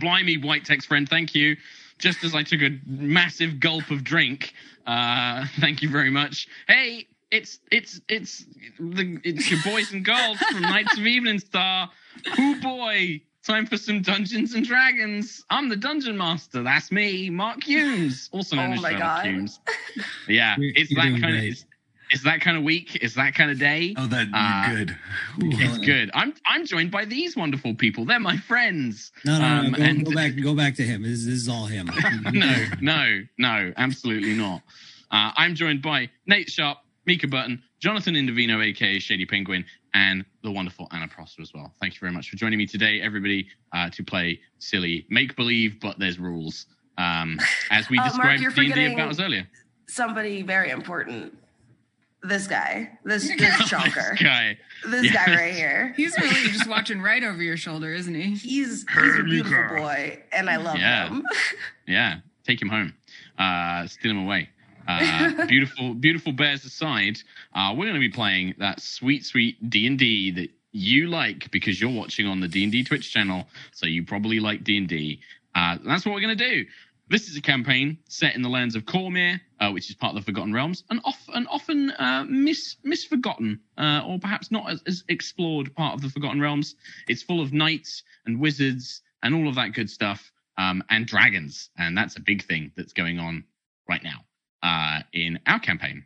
blimey, white text friend, thank you. Just as I took a massive gulp of drink, uh, thank you very much. Hey, it's it's it's the it's your boys and girls from Knights of Eveningstar. Who boy? Time for some Dungeons and Dragons. I'm the dungeon master. That's me, Mark Hulmes, also known Oh as my Sherlock God. Hulmes. Yeah, it's that kind of it's, it's that kind of week. It's that kind of day. Oh, that Uh, good. It's good. I'm I'm joined by these wonderful people. They're my friends. No, no, no. Um, go, and- go back. Go back to him. This, this is all him. no, no, no, absolutely not. Uh, I'm joined by Nate Sharp, Mica Burton, Jonathan Indovino, aka Shady Penguin, and the wonderful Anna Prosser as well. Thank you very much for joining me today, everybody, uh, to play silly make believe, but there's rules. Um, as we Uh, Mark, described you're D and D forgetting- about us earlier. Somebody very important. This guy. This this chonker. This guy. This Yeah. guy right here. He's really just watching right over your shoulder, isn't he? He's he's a beautiful boy, and I love Yeah. him. Yeah, take him home. Uh, steal him away. Uh, beautiful, beautiful bears aside, uh, we're going to be playing that sweet, sweet D and D that you like because you're watching on the D and D Twitch channel, so you probably like D and D. Uh, That's what we're going to do. This is a campaign set in the lands of Cormyr, uh, which is part of the Forgotten Realms, and, off, often uh, mis, misforgotten, uh, or perhaps not as, as explored part of the Forgotten Realms. It's full of knights and wizards and all of that good stuff um, and dragons, and that's a big thing that's going on right now uh, in our campaign.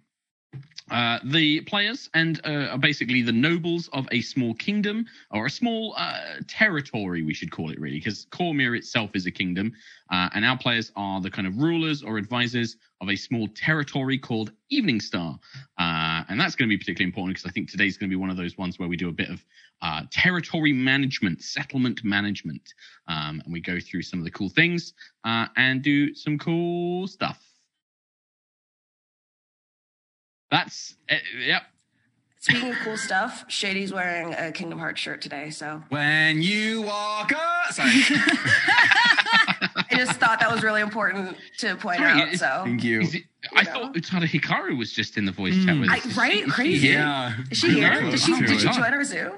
Uh, the players and uh, are basically the nobles of a small kingdom or a small uh, territory, we should call it really, because Cormyr itself is a kingdom, uh, and our players are the kind of rulers or advisors of a small territory called Eveningstar, uh, and that's going to be particularly important because I think today's going to be one of those ones where we do a bit of uh, territory management, settlement management, um, and we go through some of the cool things and do some cool stuff. That's uh, yep. Speaking of cool stuff, Shady's wearing a Kingdom Hearts shirt today, so When you walk up. Sorry. I just thought that was really important to point Sorry, out. So Thank you. Is it, I know. thought Utada Hikaru was just in the voice chat with us. Is right, she- crazy. Yeah. Is she here? Did she did she join our Zoom?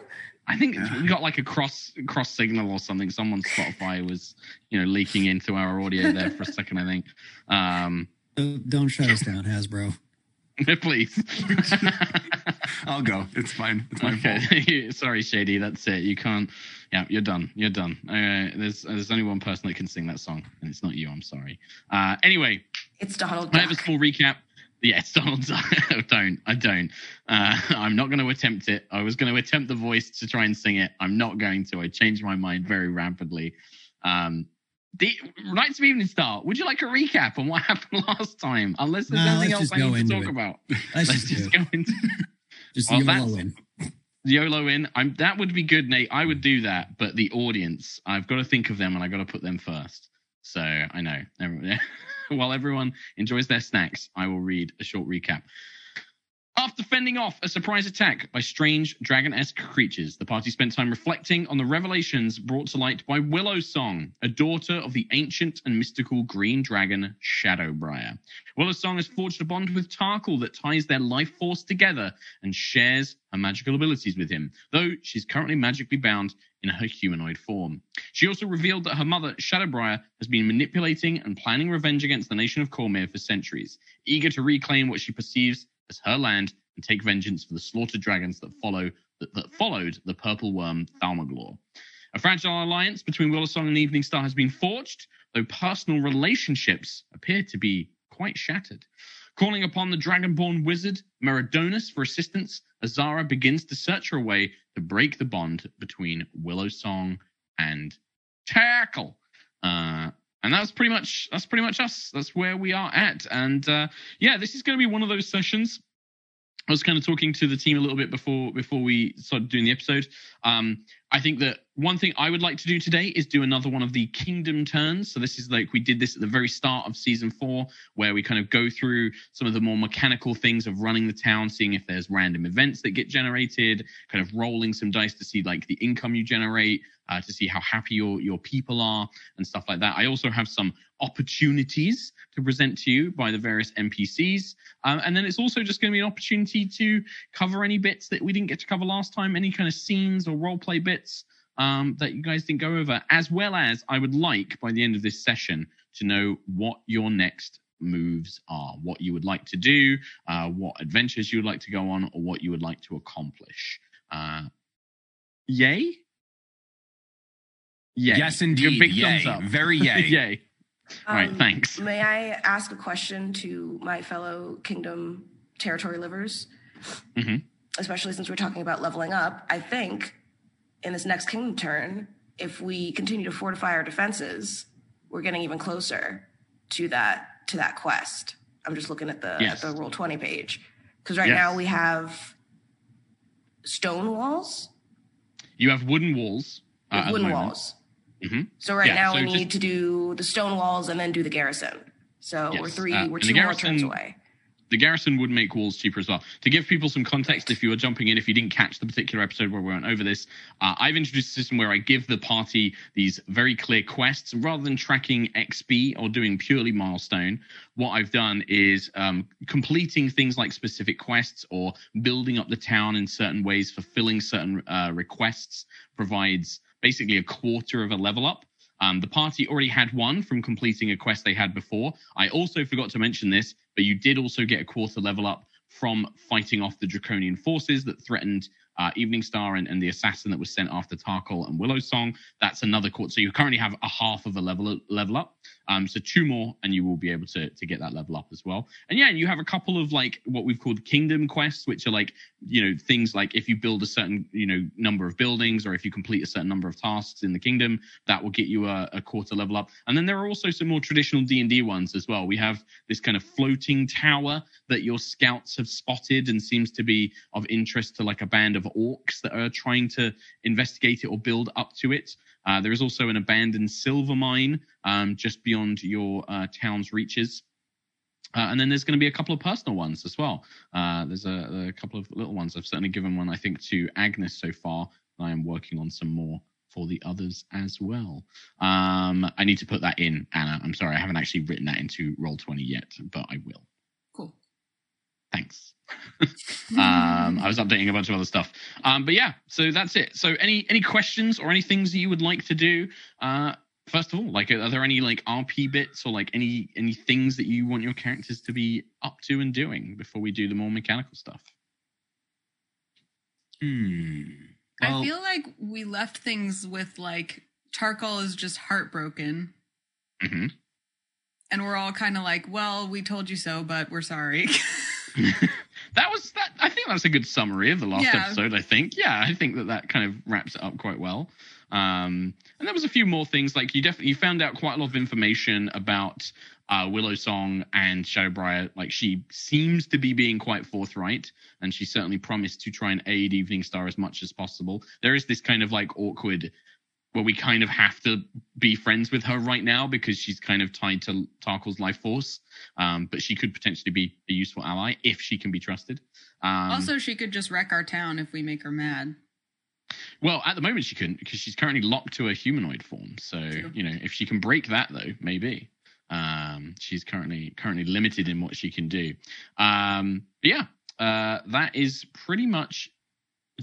I think we got like a cross cross signal or something. Someone's Spotify was, you know, leaking into our audio there for a second. I think. Um, Don't, don't shut us down, Hasbro. please. I'll go. It's fine. It's my fault. Sorry, Shady. That's it. You can't. Yeah, you're done. You're done. Uh, there's there's only one person that can sing that song, and it's not you. I'm sorry. Uh, anyway, It's Donald I have a Duck. small recap. Yes, Donald. I don't. I don't. Uh, I'm not going to attempt it. I was going to attempt the voice to try and sing it. I'm not going to. I changed my mind very rapidly. Um, the Knights of Eveningstar. Would you like a recap on what happened last time? Unless there's No, anything else I need to talk it. about. Let's, Let's just, go into Just Well, YOLO in. YOLO in. I'm that would be good, Nate. I would do that, but the audience, I've got to think of them and I've got to put them first. So I know. While everyone enjoys their snacks, I will read a short recap. After fending off a surprise attack by strange dragon-esque creatures, the party spent time reflecting on the revelations brought to light by Willow Song, a daughter of the ancient and mystical green dragon Shadowbriar. Willow Song has forged a bond with Tarkhal that ties their life force together and shares her magical abilities with him, though she's currently magically bound in her humanoid form. She also revealed that her mother, Shadowbriar, has been manipulating and planning revenge against the nation of Cormyr for centuries, eager to reclaim what she perceives as her land and take vengeance for the slaughtered dragons that follow that, that followed the purple worm Thalmaglor. A fragile alliance between Willowsong and Eveningstar has been forged, though personal relationships appear to be quite shattered. Calling upon the dragonborn wizard Meridonus for assistance, Azara begins to search her way to break the bond between Willow Song and Tarkhal. Uh, and that's pretty much that's pretty much us. That's where we are at. And uh, yeah, this is going to be one of those sessions. I was kind of talking to the team a little bit before before we started doing the episode. Um, I think that one thing I would like to do today is do another one of the kingdom turns. So this is like we did this at the very start of season four, where we kind of go through some of the more mechanical things of running the town, seeing if there's random events that get generated, kind of rolling some dice to see like the income you generate, uh, to see how happy your your people are and stuff like that. I also have some opportunities to present to you by the various NPCs, um, and then it's also just going to be an opportunity to cover any bits that we didn't get to cover last time, any kind of scenes or role play bits. um, that you guys didn't go over, as well as I would like by the end of this session to know what your next moves are, what you would like to do, uh, what adventures you would like to go on, or what you would like to accomplish. Uh, yay? Yay. Yes, indeed. Big yay. thumbs up. Very yay. yay. All right, Um, thanks. May I ask a question to my fellow Kingdom territory livers? Mhm. Especially since we're talking about leveling up. I think in this next Kingdom turn, if we continue to fortify our defenses, we're getting even closer to that to that quest. I'm just looking at the Yes. at the roll twenty page because right Yes. now we have stone walls, You have wooden walls. Uh, wooden walls. Mhm. So right Yeah, now so we just- need to do the stone walls and then do the garrison. So we're three, uh, we're two more turns away. the garrison would make walls cheaper as well. To give people some context, if you were jumping in, if you didn't catch the particular episode where we went over this, uh, I've introduced a system where I give the party these very clear quests rather than tracking XP or doing purely milestone. What I've done is um, completing things like specific quests or building up the town in certain ways, fulfilling certain uh, requests provides basically a quarter of a level up. Um, the party already had one from completing a quest they had before. I also forgot to mention this, but you did also get a quarter level up from fighting off the draconian forces that threatened uh, Eveningstar and, and the assassin that was sent after Tarkhal and Willow Song. That's another quarter. So you currently have a half of a level level up. Um, so two more, and you will be able to to get that level up as well. And yeah, you have a couple of like what we've called kingdom quests, which are like you know things like if you build a certain you know number of buildings or if you complete a certain number of tasks in the kingdom, that will get you a, a quarter level up. And then there are also some more traditional D and D ones as well. We have this kind of floating tower that your scouts have spotted and seems to be of interest to like a band of orcs that are trying to investigate it or build up to it. Uh, there is also an abandoned silver mine um, just beyond your uh, town's reaches. Uh, and then there's going to be a couple of personal ones as well. Uh, there's a, a couple of little ones. I've certainly given one, I think, to Agnis so far. I am working on some more for the others as well. Um, I need to put that in, Anna. I'm sorry, I haven't actually written that into Roll20 yet, but I will. Thanks. um, I was updating a bunch of other stuff. Um, but yeah, so that's it. So any any questions or any things that you would like to do? Uh, first of all, like, are there any like RP bits or like any any things that you want your characters to be up to and doing before we do the more mechanical stuff? Hmm. Well, I feel like we left things with like Tarkhal is just heartbroken, hmm and we're all kind of like, "Well, we told you so, but we're sorry." that was that. I think that's a good summary of the last Yeah. episode. I think, yeah, I think that that kind of wraps it up quite well. Um, and there was a few more things like you definitely you found out quite a lot of information about uh, Willow Song and Shadowbriar. Like she seems to be being quite forthright, and she certainly promised to try and aid Eveningstar as much as possible. There is this kind of like awkward where we kind of have to be friends with her right now because she's kind of tied to Tarkhal's life force. Um, but she could potentially be a useful ally if she can be trusted. Um, also, she could just wreck our town if we make her mad. well, at the moment she couldn't because she's currently locked to a humanoid form. So True. you know, if she can break that though, maybe. Um, she's currently currently limited in what she can do. Um, but yeah, uh, that is pretty much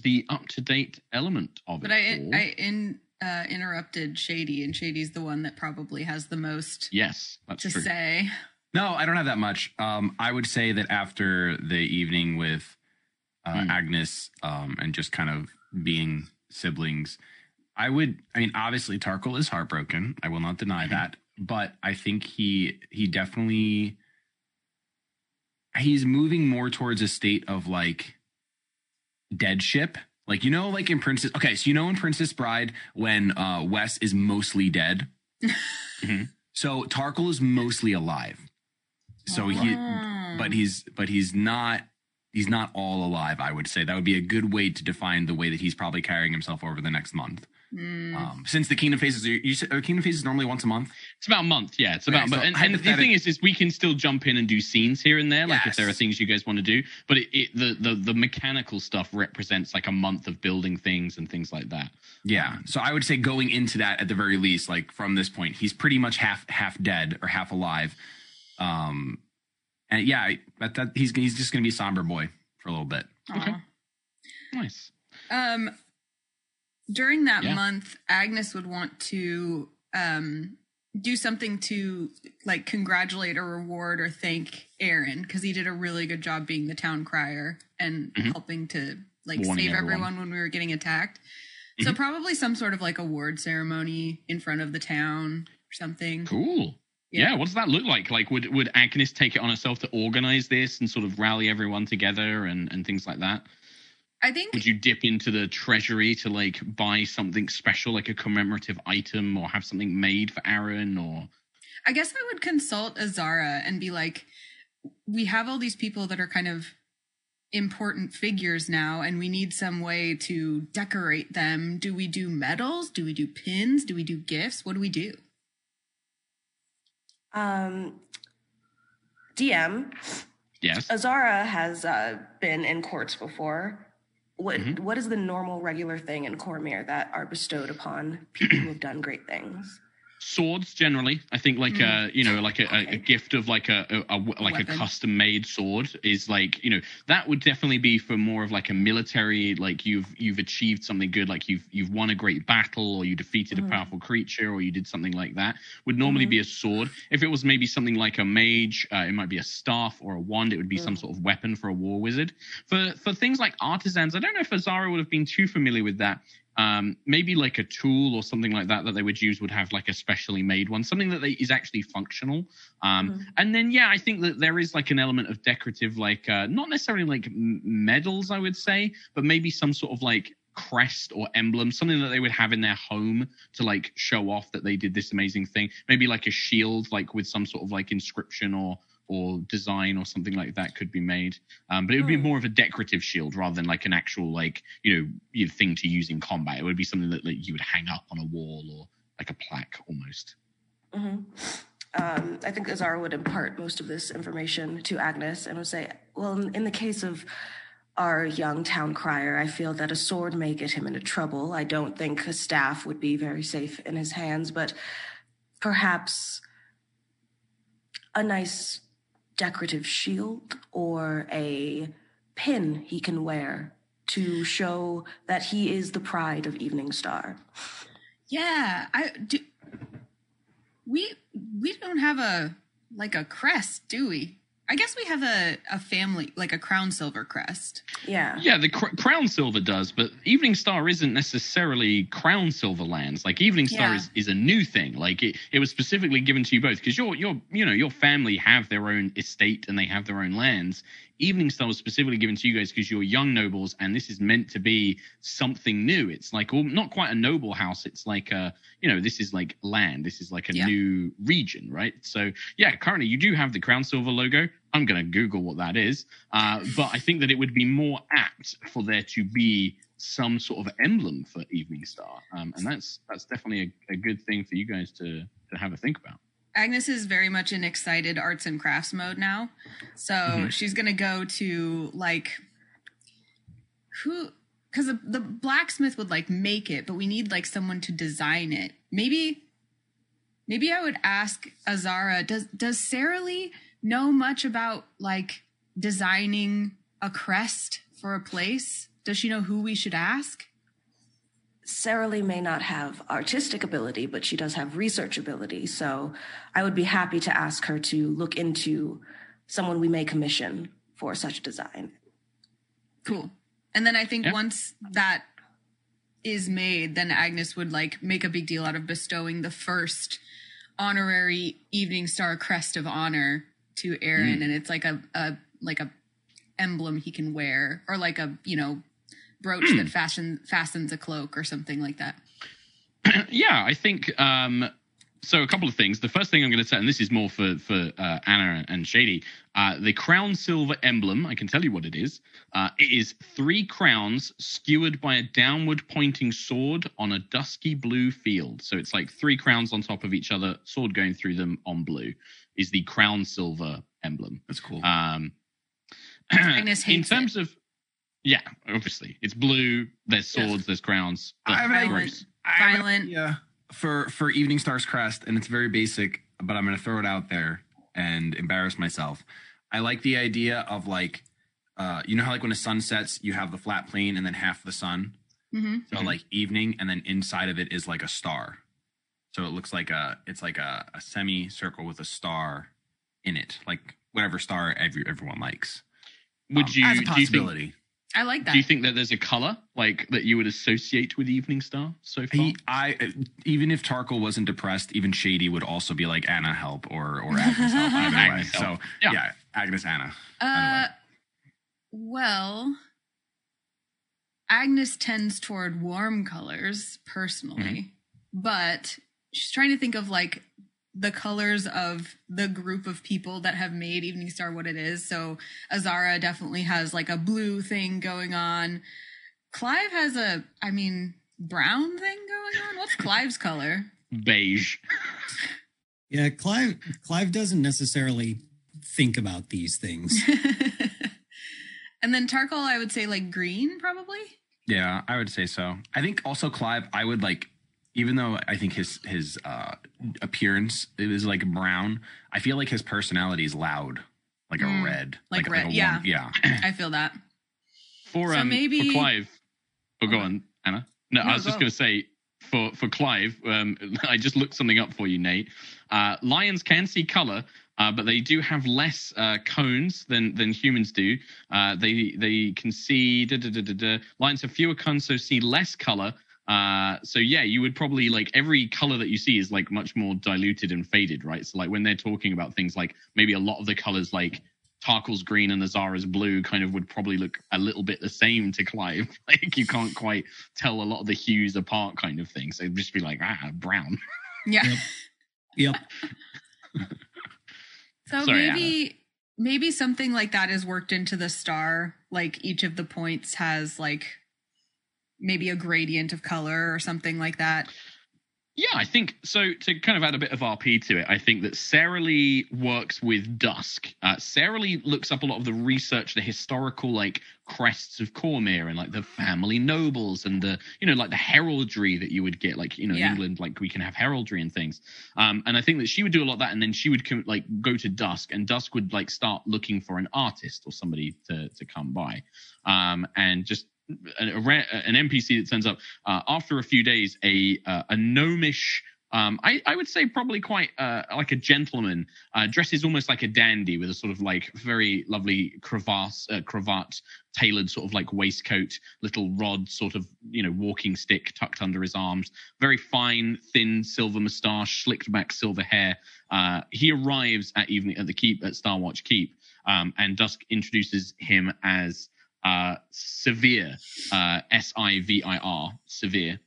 the up to date element of But it. But I all. I in uh, interrupted Shady, and Shady's the one that probably has the most yes, that's to true. say. No, I don't have that much. Um, I would say that after the evening with uh, Hmm. Agnis um, and just kind of being siblings, I would. I mean, obviously Tarkhal is heartbroken. I will not deny Mm-hmm. that. But I think he he definitely he's moving more towards a state of like dead ship. Like you know, like in Princess. Okay, so you know in Princess Bride when uh, Wes is mostly dead. Mhm. So Tarkhal is mostly alive. So he, Oh. but he's but he's not he's not all alive. I would say that would be a good way to define the way that he's probably carrying himself over the next month. Mm. Um, since the Kingdom phases, you, you said, are Kingdom phases normally once a month. It's about a month, yeah. It's Okay, about, so but and, and the thing is, is we can still jump in and do scenes here and there, like if there are things you guys want to do. But it, it the, the the mechanical stuff represents like a month of building things and things like that. Yeah. So I would say going into that at the very least, like from this point, he's pretty much half half dead or half alive. Um, and yeah, that, that he's he's just gonna be a somber boy for a little bit. Aw. Okay. Nice. Um, during that Yeah. month, Agnis would want to um, do something to like congratulate or reward or thank Aaron because he did a really good job being the town crier and Mhm. helping to like Warning save everyone. everyone. when we were getting attacked. So Mhm. probably some sort of like award ceremony in front of the town or something. Cool. Yeah. Yeah. what does that look like? Like, would would Agnis take it on herself to organize this and sort of rally everyone together and and things like that? I think Would you dip into the treasury to like buy something special, like a commemorative item, or have something made for Aaron, or I guess I would consult Azara and be like, we have all these people that are kind of important figures now, and we need some way to decorate them. Do we do medals? Do we do pins? Do we do gifts? What do we do? Um, DM, yes? Azara has uh, been in courts before. What Mhm. what is the normal, regular thing in Cormyr that are bestowed upon people who have done great things? Swords generally. I think like a you know like a, a, a gift of like a, a, like a custom made sword is like you know that would definitely be for more of like a military like you've you've achieved something good like you've you've won a great battle or you defeated Mhm. a powerful creature or you did something like that would normally Mhm. be a sword. If it was maybe something like a mage uh, it might be a staff or a wand it would be some Mm. sort of weapon for a war wizard. For for things like artisans i don't know if azara would have been too familiar with that um, maybe like a tool or something like that that they would use would have like a specially made one, something that they, is actually functional. Um, Mhm. And then, yeah, I think that there is like an element of decorative, like uh, not necessarily like medals, I would say, but maybe some sort of like crest or emblem, something that they would have in their home to like show off that they did this amazing thing. Maybe like a shield, like with some sort of like inscription or or design or something like that could be made. Um, but it would be Hmm. more of a decorative shield rather than like an actual like you know thing to use in combat. It would be something that like, you would hang up on a wall or like a plaque almost. hmm Um, I think Azara would impart most of this information to Agnis and would say, well, in the case of our young town crier, I feel that a sword may get him into trouble. I don't think a staff would be very safe in his hands, but perhaps a nice decorative shield or a pin he can wear to show that he is the pride of Eveningstar. Yeah, I do. We we don't have a like a crest, do we? I guess we have a a family like a Crownsilver crest. Yeah. Yeah, the cr- Crownsilver does, but Eveningstar isn't necessarily Crownsilver lands. Like Eveningstar Yeah. is, is a new thing. Like it, it was specifically given to you both because your your you know your family have their own estate and they have their own lands. Eveningstar was specifically given to you guys because you're young nobles, and this is meant to be something new. It's like well, not quite a noble house. It's like a you know this is like land. This is like a Yeah. new region, right? So yeah, currently you do have the Crownsilver logo. I'm gonna Google what that is, uh, but I think that it would be more apt for there to be some sort of emblem for Eveningstar, um, and that's that's definitely a, a good thing for you guys to to have a think about. Agnis is very much in excited arts and crafts mode now. So Mhm. she's going to go to like who cuz the, the blacksmith would like make it, but we need like someone to design it. Maybe maybe I would ask Azara, does does Sarah Lee know much about like designing a crest for a place? Does she know who we should ask? Sarah Lee may not have artistic ability, but she does have research ability. So I would be happy to ask her to look into someone we may commission for such design. Cool. And then I think Yeah. once that is made, then Agnis would like make a big deal out of bestowing the first honorary Eveningstar Crest of Honor to Aaron, Mm. and it's like a, a like a emblem he can wear, or like a you know brooch Hmm. that fashion fastens a cloak or something like that. yeah, I think um, so. A couple of things. The first thing I'm going to say, and this is more for for uh, Anna and Shady, uh, the Crownsilver emblem. I can tell you what it is. Uh, it is three crowns skewered by a downward pointing sword on a dusky blue field. So it's like three crowns on top of each other, sword going through them on blue. Is the Crownsilver emblem. That's cool. Um, Agnis in hates terms of, yeah, obviously it's blue. There's swords. There's crowns. I have an idea. I have an Violent. idea for for Eveningstar's crest, and it's very basic, but I'm going to throw it out there and embarrass myself. I like the idea of like, uh, you know how like when the sun sets, you have the flat plane and then half the sun. hmm So Mhm. like evening, and then inside of it is like a star. So it looks like a it's like a, a semicircle with a star in it, like whatever star every, everyone likes. Would Um, you as a do you think possibility? I like that. do you think that there's a color like that you would associate with Eveningstar so far? He, I even if Tarkhal wasn't depressed, even Shady would also be like Anna help or or Agnis help. Either way. Agnis So help. yeah. Yeah. Agnis Anna. Uh, well, Agnis tends toward warm colors personally, but she's trying to think of like the colors of the group of people that have made Eveningstar what it is. So Azara definitely has like a blue thing going on. Clive has a, I mean, brown thing going on. What's Clive's color? Beige. Yeah, Clive Clive doesn't necessarily think about these things. and then Tarkhal, I would say like green, probably. Yeah, I would say so. I think also Clive, I would like, even though I think his his uh, appearance is like brown, I feel like his personality is loud, like Mm, a red, like red, a yeah. yeah. I feel that. For So um maybe- for Clive. Oh, go on, Anna. No, No, I was just going to say for for Clive. Um, I just looked something up for you, Nate. Uh, lions can see color, uh, but they do have less uh, cones than than humans do. Uh, they they can see. Da, da, da, da, da. Lions have fewer cones, so see less color. Uh, so yeah, you would probably like every color that you see is like much more diluted and faded, right? So like when they're talking about things like maybe a lot of the colors like Tarkhal's green and the Zara's blue kind of would probably look a little bit the same to Clive. Like you can't quite tell a lot of the hues apart, kind of thing. So it'd just be like ah, brown. Yeah. Yep. So Sorry, maybe maybe something like that is worked into the star. Like each of the points has like maybe a gradient of color or something like that. Yeah, I think so. To kind of add a bit of RP to it, I think that Sarah Lee works with Dusk. Uh, Sarah Lee looks up a lot of the research, the historical like crests of Cormyr and like the family nobles and the you know like the heraldry that you would get, like you know Yeah. in England, like we can have heraldry and things. Um, and I think that she would do a lot of that, and then she would come, like go to Dusk, and Dusk would like start looking for an artist or somebody to to come by, um, and just a, a, an NPC that turns up uh, after a few days, a uh, a gnomish. Um, I, I would say probably quite uh, like a gentleman, uh, dresses almost like a dandy with a sort of like very lovely crevasse, uh, cravat, tailored sort of like waistcoat, little rod sort of you know walking stick tucked under his arms, very fine, thin silver moustache, slicked back silver hair. Uh, he arrives at evening at the keep at Starwatch Keep, um, and Dusk introduces him as uh, Sivir, uh, S I V I R, Sivir,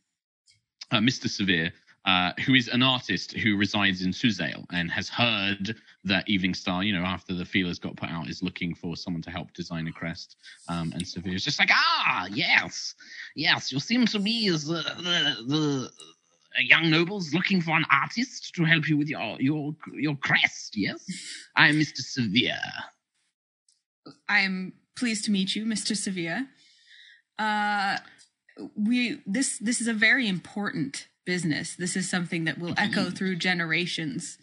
uh, Mr. Sivir, uh, who is an artist who resides in Suzail and has heard that Eveningstar, you know, after the feelers got put out, is looking for someone to help design a crest. Um, and Sivir is just like, ah, yes, yes, you seem to me as the, the, the young nobles looking for an artist to help you with your your your crest. Yes, I'm Mr. Sivir. I'm pleased to meet you, Mr. Sevilla. Uh we this this is a very important business. This is something that will echo through generations.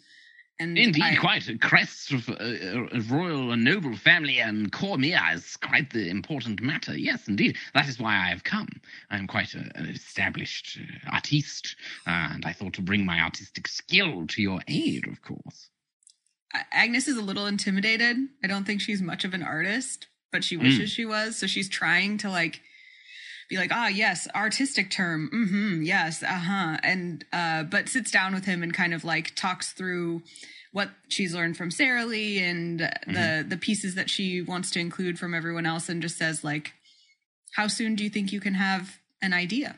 And Indeed, I- quite a crest of uh, a royal and noble family and Cormyr is quite the important matter. Yes, indeed. That is why I have come. I am quite a, an established uh, artiste, uh, and I thought to bring my artistic skill to your aid, of course. Agnis is a little intimidated. I don't think she's much of an artist, but she Mm. wishes she was. So she's trying to like be like, ah, yes, artistic term. Mm-hmm, yes, uh-huh. And uh, but sits down with him and kind of like talks through what she's learned from Sarah Lee and the the pieces that she wants to include from everyone else and just says like, how soon do you think you can have an idea?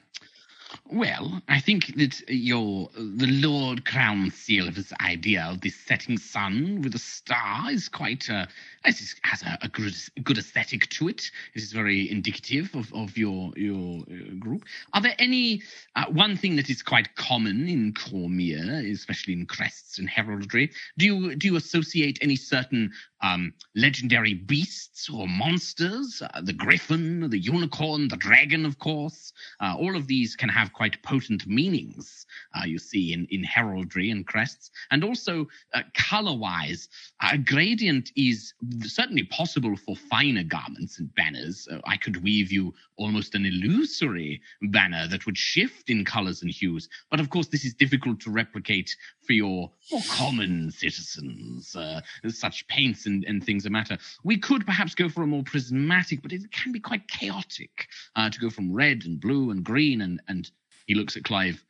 Well, I think that your the Lord Crown Seal of this idea of the setting sun with a star is quite uh, it has a, a good good aesthetic to it. It is very indicative of, of your your uh, group. Are there any uh, one thing that is quite common in Cormyr, especially in crests and heraldry? Do you do you associate any certain um, legendary beasts or monsters? Uh, the griffin, the unicorn, the dragon, of course. Uh, all of these can have quite potent meanings, uh, you see, in, in heraldry and crests. And also, uh, color wise, a gradient is certainly possible for finer garments and banners. Uh, I could weave you almost an illusory banner that would shift in colors and hues. But of course, this is difficult to replicate for your more common citizens. Uh, such paints and, and things that matter. We could perhaps go for a more prismatic, but it can be quite chaotic uh, to go from red and blue and green and and he looks at Clive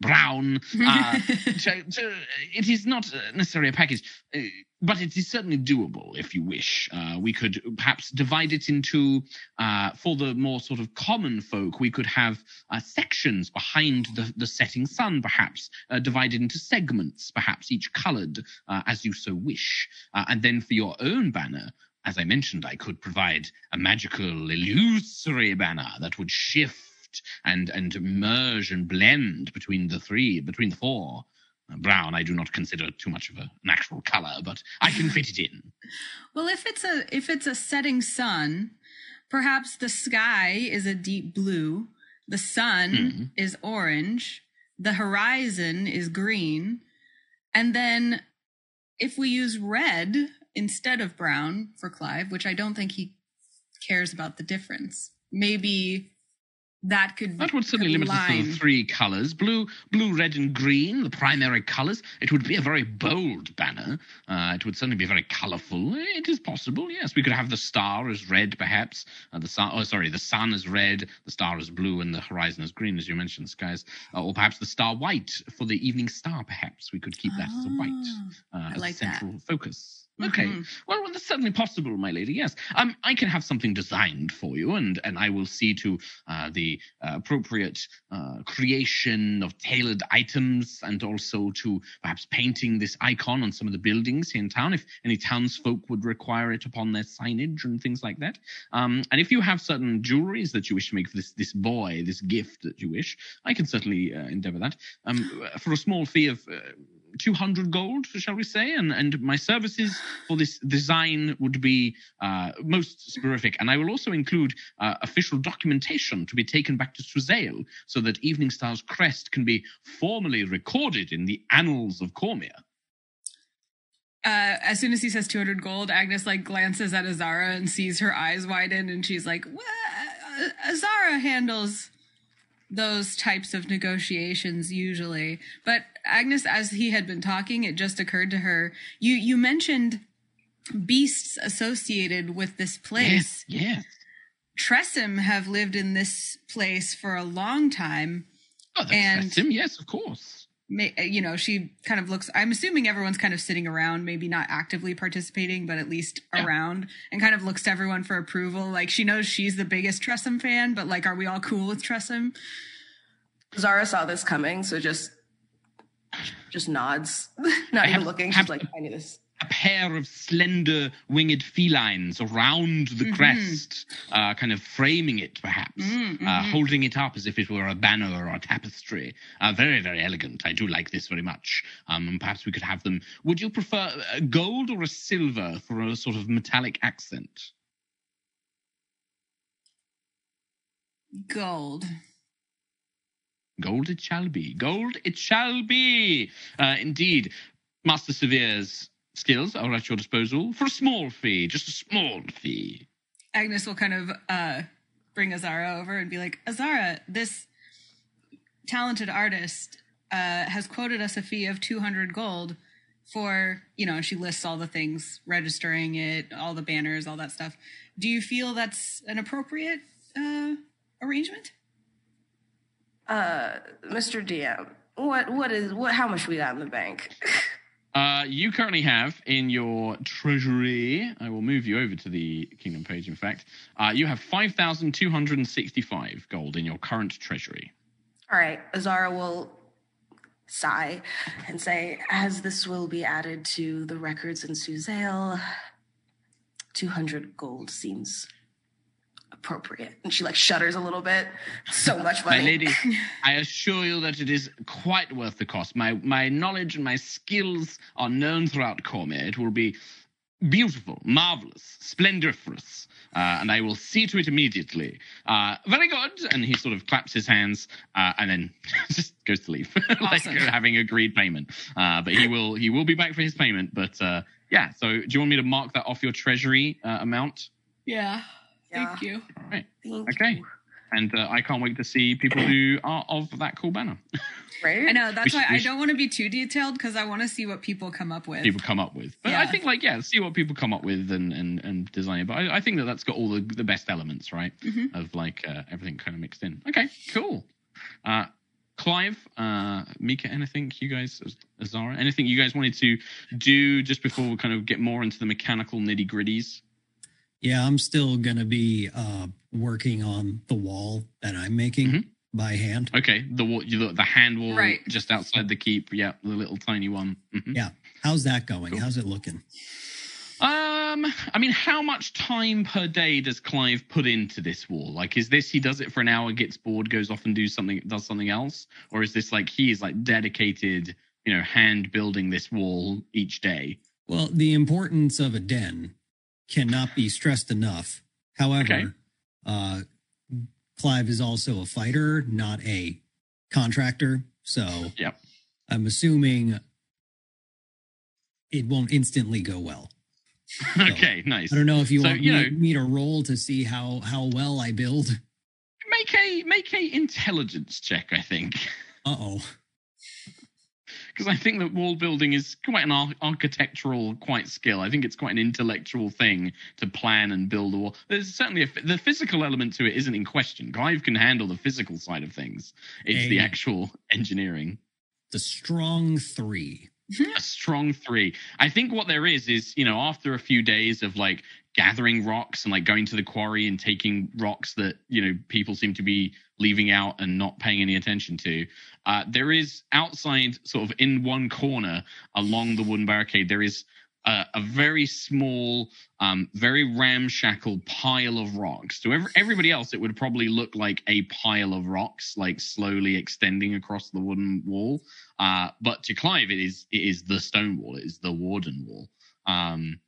brown. Uh, to, to, it is not necessarily a package, uh, but it is certainly doable if you wish. Uh, we could perhaps divide it into, uh, for the more sort of common folk, we could have uh, sections behind the, the setting sun, perhaps, uh, divided into segments, perhaps each colored as you so wish. and then for your own banner, as I mentioned, I could provide a magical illusory banner that would shift and and merge and blend between the three, between the four. Uh, brown, I do not consider too much of a, an actual color, but I can fit it in. Well, if it's a if it's a setting sun, perhaps the sky is a deep blue, the sun mm-hmm. is orange, the horizon is green, and then if we use red instead of brown for Clive, which I don't think he cares about the difference, maybe that could be. that would certainly limit us to the three colors. Blue blue red and green the primary colors. It would be a very bold banner. Uh, it would certainly be very colorful. It is possible yes. We could have the star as red perhaps. Uh, the sun oh sorry the sun is red the star is blue and the horizon is green as you mentioned skies. Uh, or perhaps the star white for the evening star perhaps. We could keep that as a white ah, uh, as like a central that. focus Okay. Mm-hmm. Well, well, that's certainly possible, my lady. Yes. Um, I can have something designed for you, and and I will see to uh, the uh, appropriate uh, creation of tailored items, and also to perhaps painting this icon on some of the buildings here in town, if any townsfolk would require it upon their signage and things like that. Um, and if you have certain jewelries that you wish to make for this this boy, this gift that you wish, I can certainly uh, endeavor that. Um, for a small fee of uh, 200 gold, shall we say? And and my services for this design would be uh, most sporific. And I will also include uh, official documentation to be taken back to Suzail so that Eveningstar's crest can be formally recorded in the annals of Cormyr. Uh, as soon as he says 200 gold, Agnis like glances at Azara and sees her eyes widen, and she's like, well, Azara handles those types of negotiations usually. But Agnis, as he had been talking, it just occurred to her. You you mentioned beasts associated with this place. Yes. yes. Tressym have lived in this place for a long time. Oh, the and yes, of course. Uh, you know, she kind of looks. I'm assuming everyone's kind of sitting around, maybe not actively participating, but at least yeah. around, and kind of looks to everyone for approval. Like she knows she's the biggest Tressym fan, but like, are we all cool with Tressym? Zara saw this coming, so just just nods, not even looking. She's like, I knew this. A pair of slender winged felines around the mm-hmm. crest, uh, kind of framing it, perhaps, mm-hmm. uh, holding it up as if it were a banner or a tapestry. Uh, very, very elegant. I do like this very much. Um, perhaps we could have them. Would you prefer gold or a silver for a sort of metallic accent? Gold. Gold it shall be. Gold it shall be. Uh, indeed, Master Sivir's skills are at your disposal for a small fee, just a small fee. Agnis will kind of uh, bring Azara over and be like, Azara, this talented artist uh, has quoted us a fee of 200 gold for, you know, she lists all the things, registering it, all the banners, all that stuff. Do you feel that's an appropriate uh, arrangement? Uh, Mr. DM, what what is what? How much we got in the bank? Uh, you currently have in your treasury. I will move you over to the kingdom page. In fact, uh, you have five thousand two hundred and sixty-five gold in your current treasury. All right, Azara will sigh and say, "As this will be added to the records in Suzail, two hundred gold seems appropriate. And she like shudders a little bit. So much money. My lady, I assure you that it is quite worth the cost. My my knowledge and my skills are known throughout Cormyr. It will be beautiful, marvelous, splendiferous. Uh, and I will see to it immediately. Uh, very good. And he sort of claps his hands uh, and then just goes to leave, like Awesome. having agreed payment. Uh, but he will he will be back for his payment. But uh, yeah, so do you want me to mark that off your treasury uh, amount? Yeah. Yeah. Thank you. Thank Okay. you. And uh, I can't wait to see people who are of that cool banner. Right? I know. That's We why should- I don't want to be too detailed because I want to see what people come up with. people come up with. But I think like yeah, see what people come up with and and and design it. But I, I think that that's got all the the best elements, right? Mhm. Of like uh, everything kind of mixed in. Okay, cool. Uh, Clive, uh, Mica, anything you guys, Azara, anything you guys wanted to do just before we kind of get more into the mechanical nitty gritties? Yeah, I'm still gonna be uh, working on the wall that I'm making Mhm. by hand. Okay, the wall, the, the hand wall Right. just outside the keep. Yeah, the little tiny one. Mhm. Yeah. How's that going? Cool. How's it looking? Um, I mean, how much time per day does Clive put into this wall? Like, is this he does it for an hour, gets bored, goes off and do something, does something else, or is this like he is like dedicated, you know, hand building this wall each day? Well, the importance of a den cannot be stressed enough. However, Okay. uh, Clive is also a fighter, not a contractor. So Yep. I'm assuming it won't instantly go well. okay, nice. I don't know if you So, want you me, know- me to roll to see how how well I build. Make a make a intelligence check. I think Uh oh. Because I think that wall building is quite an ar- architectural quite skill. I think it's quite an intellectual thing to plan and build a wall. There's certainly a, the physical element to it isn't in question. Clive can handle the physical side of things. It's the actual engineering. The strong three. Mm-hmm. a strong three. I think what there is is, you know, after a few days of like gathering rocks and like going to the quarry and taking rocks that, you know, people seem to be leaving out and not paying any attention to, uh, there is outside, sort of in one corner along the wooden barricade, there is a, a very small, um, very ramshackle pile of rocks. To every, everybody else, it would probably look like a pile of rocks, like slowly extending across the wooden wall. Uh, but to Clive, it is it is the stone wall. It is the warden wall. Um,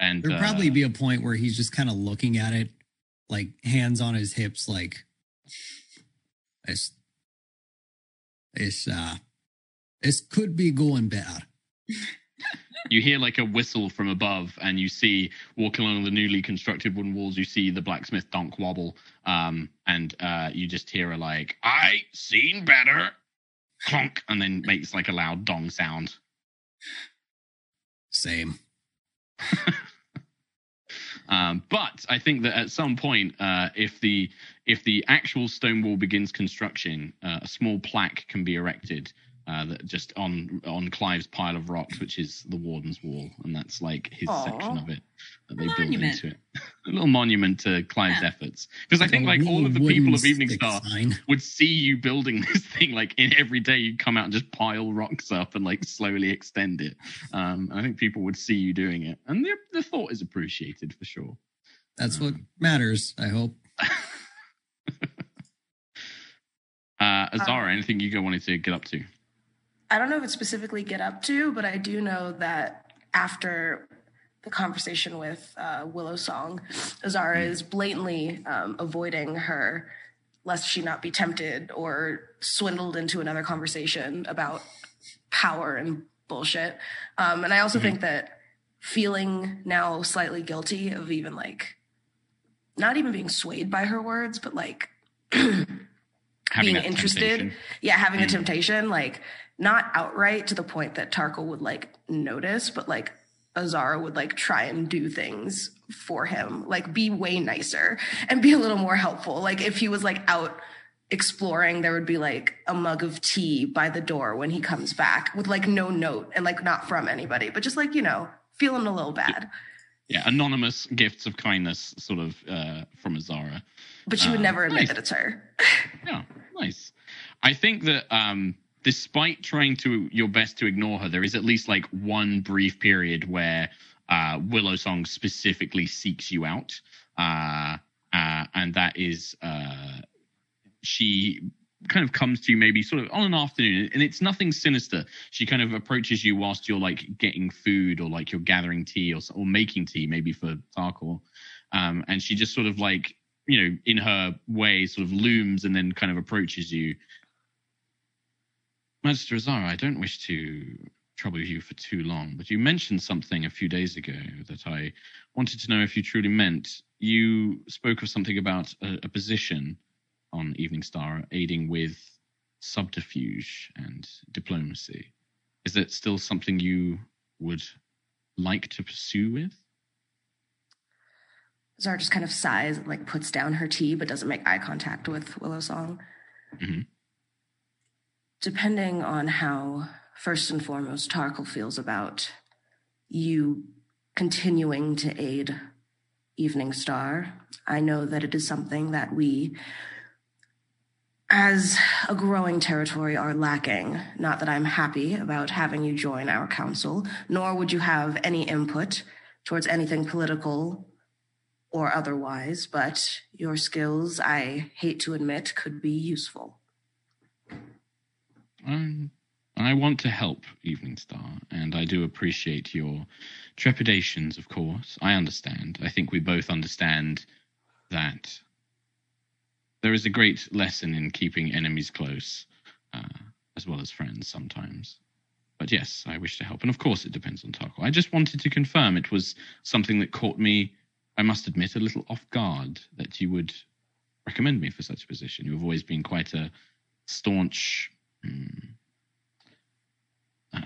and There'd uh, probably be a point where he's just kind of looking at it, like hands on his hips, like it's it's uh this could be going better. you hear like a whistle from above, and you see walking along the newly constructed wooden walls. You see the blacksmith donk wobble, um, and uh, you just hear a like "I seen better," clonk, and then makes like a loud dong sound. Same. Um, but I think that at some point, uh, if the if the actual stone wall begins construction, uh, a small plaque can be erected uh, that just on on Clive's pile of rocks, which is the warden's wall, and that's like his Aw. section of it that they A build monument. into it. a little monument to Clive's Yeah. efforts, because I think like all of the people of Eveningstar sign. would see you building this thing like in every day you come out and just pile rocks up and like slowly extend it um i think people would see you doing it and the, the thought is appreciated for sure That's what matters. I hope. uh azara Um, anything you go wanted to get up to I don't know if it's specifically get up to, but I do know that after the conversation with uh, Willow Song, Azara is blatantly um, avoiding her, lest she not be tempted or swindled into another conversation about power and bullshit. Um, and I also Mhm. think that feeling now slightly guilty of even like not even being swayed by her words, but like being interested temptation. yeah having a Mm. temptation like not outright to the point that Tarkhal would like notice but like azara would like try and do things for him. Like be way nicer and be a little more helpful. Like if he was like out exploring there would be like a mug of tea by the door when he comes back with like no note and like not from anybody but just like you know feeling a little bad. Yeah anonymous gifts of kindness sort of uh from azara. But she would Um, never admit nice. that it's her. Yeah, nice. I think that um, despite trying to your best to ignore her, there is at least like one brief period where uh, Willow Song specifically seeks you out, uh, uh, and that is uh, she kind of comes to you maybe sort of on an afternoon and it's nothing sinister. She kind of approaches you whilst you're like getting food or like you're gathering tea or, or making tea maybe for Tarkhal. Um, and she just sort of like you know in her way sort of looms and then kind of approaches you Master Azara, I don't wish to trouble you for too long, but you mentioned something a few days ago that I wanted to know if you truly meant. You spoke of something about a, a position on Eveningstar aiding with subterfuge and diplomacy. Is that still something you would like to pursue with? Zara just kind of sighs and like puts down her tea but doesn't make eye contact with Willow Song. Mhm. Depending on how, first and foremost, Tarkhal feels about you continuing to aid Eveningstar, I know that it is something that we, as a growing territory, are lacking. Not that I'm happy about having you join our council, nor would you have any input towards anything political or otherwise, but your skills, I hate to admit, could be useful. Um, I want to help Eveningstar, and I do appreciate your trepidations, of course. I understand. I think we both understand that there is a great lesson in keeping enemies close, uh, as well as friends sometimes. But yes, I wish to help. And of course, it depends on Tarkhal. I just wanted to confirm it was something that caught me, I must admit, a little off guard that you would recommend me for such a position. You have always been quite a staunch hmm, uh,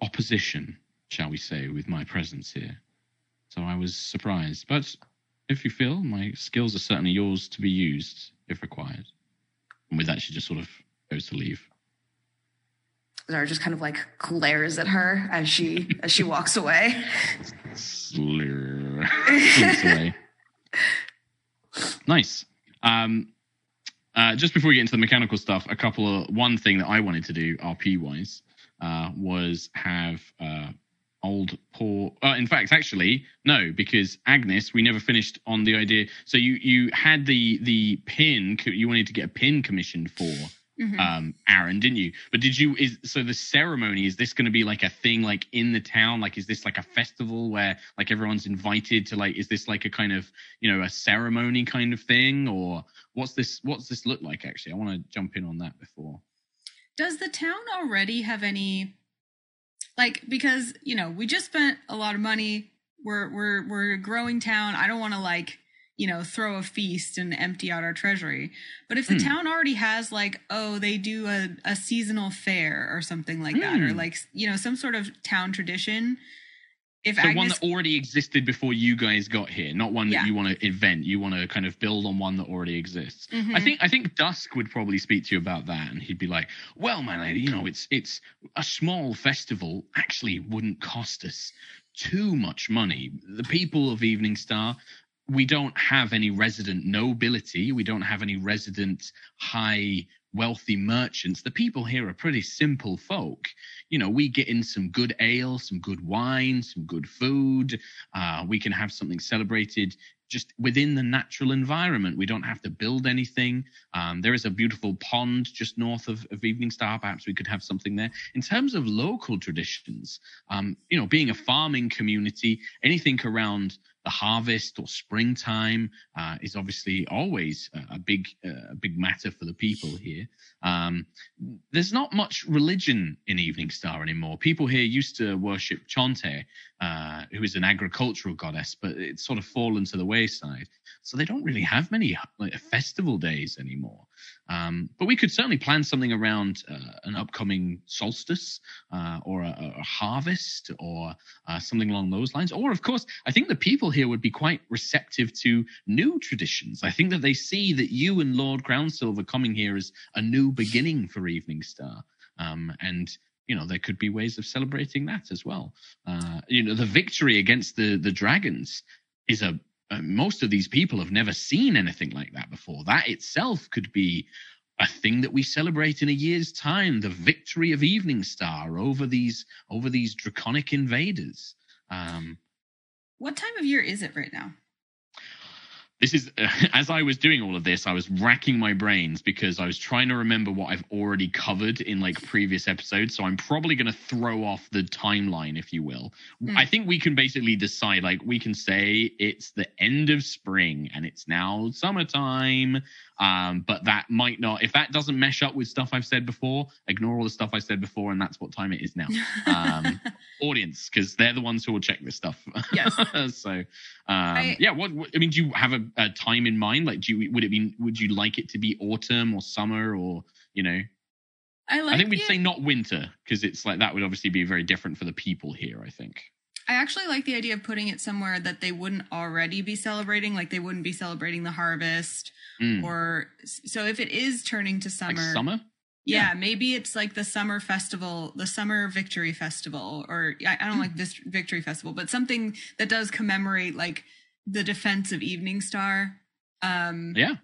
opposition, shall we say, with my presence here. So I was surprised. But if you feel, my skills are certainly yours to be used if required. And with that, she just sort of goes to leave. Zara just kind of like glares at her as she as she walks away. Slur. Away. Nice. Um, uh, just before we get into the mechanical stuff, a couple of one thing that I wanted to do RP wise uh, was have uh, old poor. Uh, in fact, actually, no, because Agnis, we never finished on the idea. So you you had the the pin. You wanted to get a pin commissioned for Mhm. um Aaron, didn't you? But did you is so the ceremony is this going to be like a thing like in the town? Like is this like a festival where like everyone's invited to like is this like a kind of, you know, a ceremony kind of thing or what's this what's this look like actually? I want to jump in on that before. Does the town already have any like because, you know, we just spent a lot of money. We're we're we're a growing town. I don't want to like, you know, throw a feast and empty out our treasury. But if the Hmm. town already has like, oh, they do a, a seasonal fair or something like that, or Hmm. like you know, some sort of town tradition. If So Agnis one that already existed before you guys got here, not one that Yeah. you want to invent. You want to kind of build on one that already exists. I Mhm. think I think Dusk would probably speak to you about that, and he'd be like, "Well, my lady, you know, it's it's a small festival. Actually, wouldn't cost us too much money. The people of Eveningstar." We don't have any resident nobility. We don't have any resident high wealthy merchants. The people here are pretty simple folk. You know, we get in some good ale, some good wine, some good food. Uh, we can have something celebrated just within the natural environment. We don't have to build anything. Um, there is a beautiful pond just north of, of Eveningstar. Perhaps we could have something there. In terms of local traditions, um, you know, being a farming community, anything around the harvest or springtime uh, is obviously always a, a big, uh, a big matter for the people here. Um, there's not much religion in Eveningstar anymore. People here used to worship Chauntea, uh, who is an agricultural goddess, but it's sort of fallen to the wayside. So they don't really have many like, festival days anymore. Um, but we could certainly plan something around uh, an upcoming solstice uh, or a, a harvest or uh, something along those lines. Or, of course, I think the people here would be quite receptive to new traditions. I think that they see that you and Lord Crownsilver coming here as a new beginning for Eveningstar. Um, and you know there could be ways of celebrating that as well. Uh, you know the victory against the the dragons is a uh, most of these people have never seen anything like that before. That itself could be a thing that we celebrate in a year's time. The victory of Eveningstar over these over these draconic invaders. Um, what time of year is it right now? This is as I was doing all of this, I was racking my brains because I was trying to remember what I've already covered in like previous episodes. So I'm probably going to throw off the timeline, if you will. Hmm. I think we can basically decide, like, we can say it's the end of spring and it's now summertime. Um, but that might not, if that doesn't mesh up with stuff I've said before, ignore all the stuff I said before, and that's what time it is now. Um, audience, because they're the ones who will check this stuff. Yes. so, um, yeah. What, what I mean, do you have a, a time in mind? Like, do you would it be would you like it to be autumn or summer or you know? I like. I think we'd the- say not winter because it's like that would obviously be very different for the people here. I think. I actually like the idea of putting it somewhere that they wouldn't already be celebrating, like they wouldn't be celebrating the harvest, Mm. or so if it is turning to summer, Like summer. yeah, maybe it's like the summer festival, the summer victory festival, or I, I don't like this victory festival, but something that does commemorate like the defense of Eveningstar. Um, Yeah.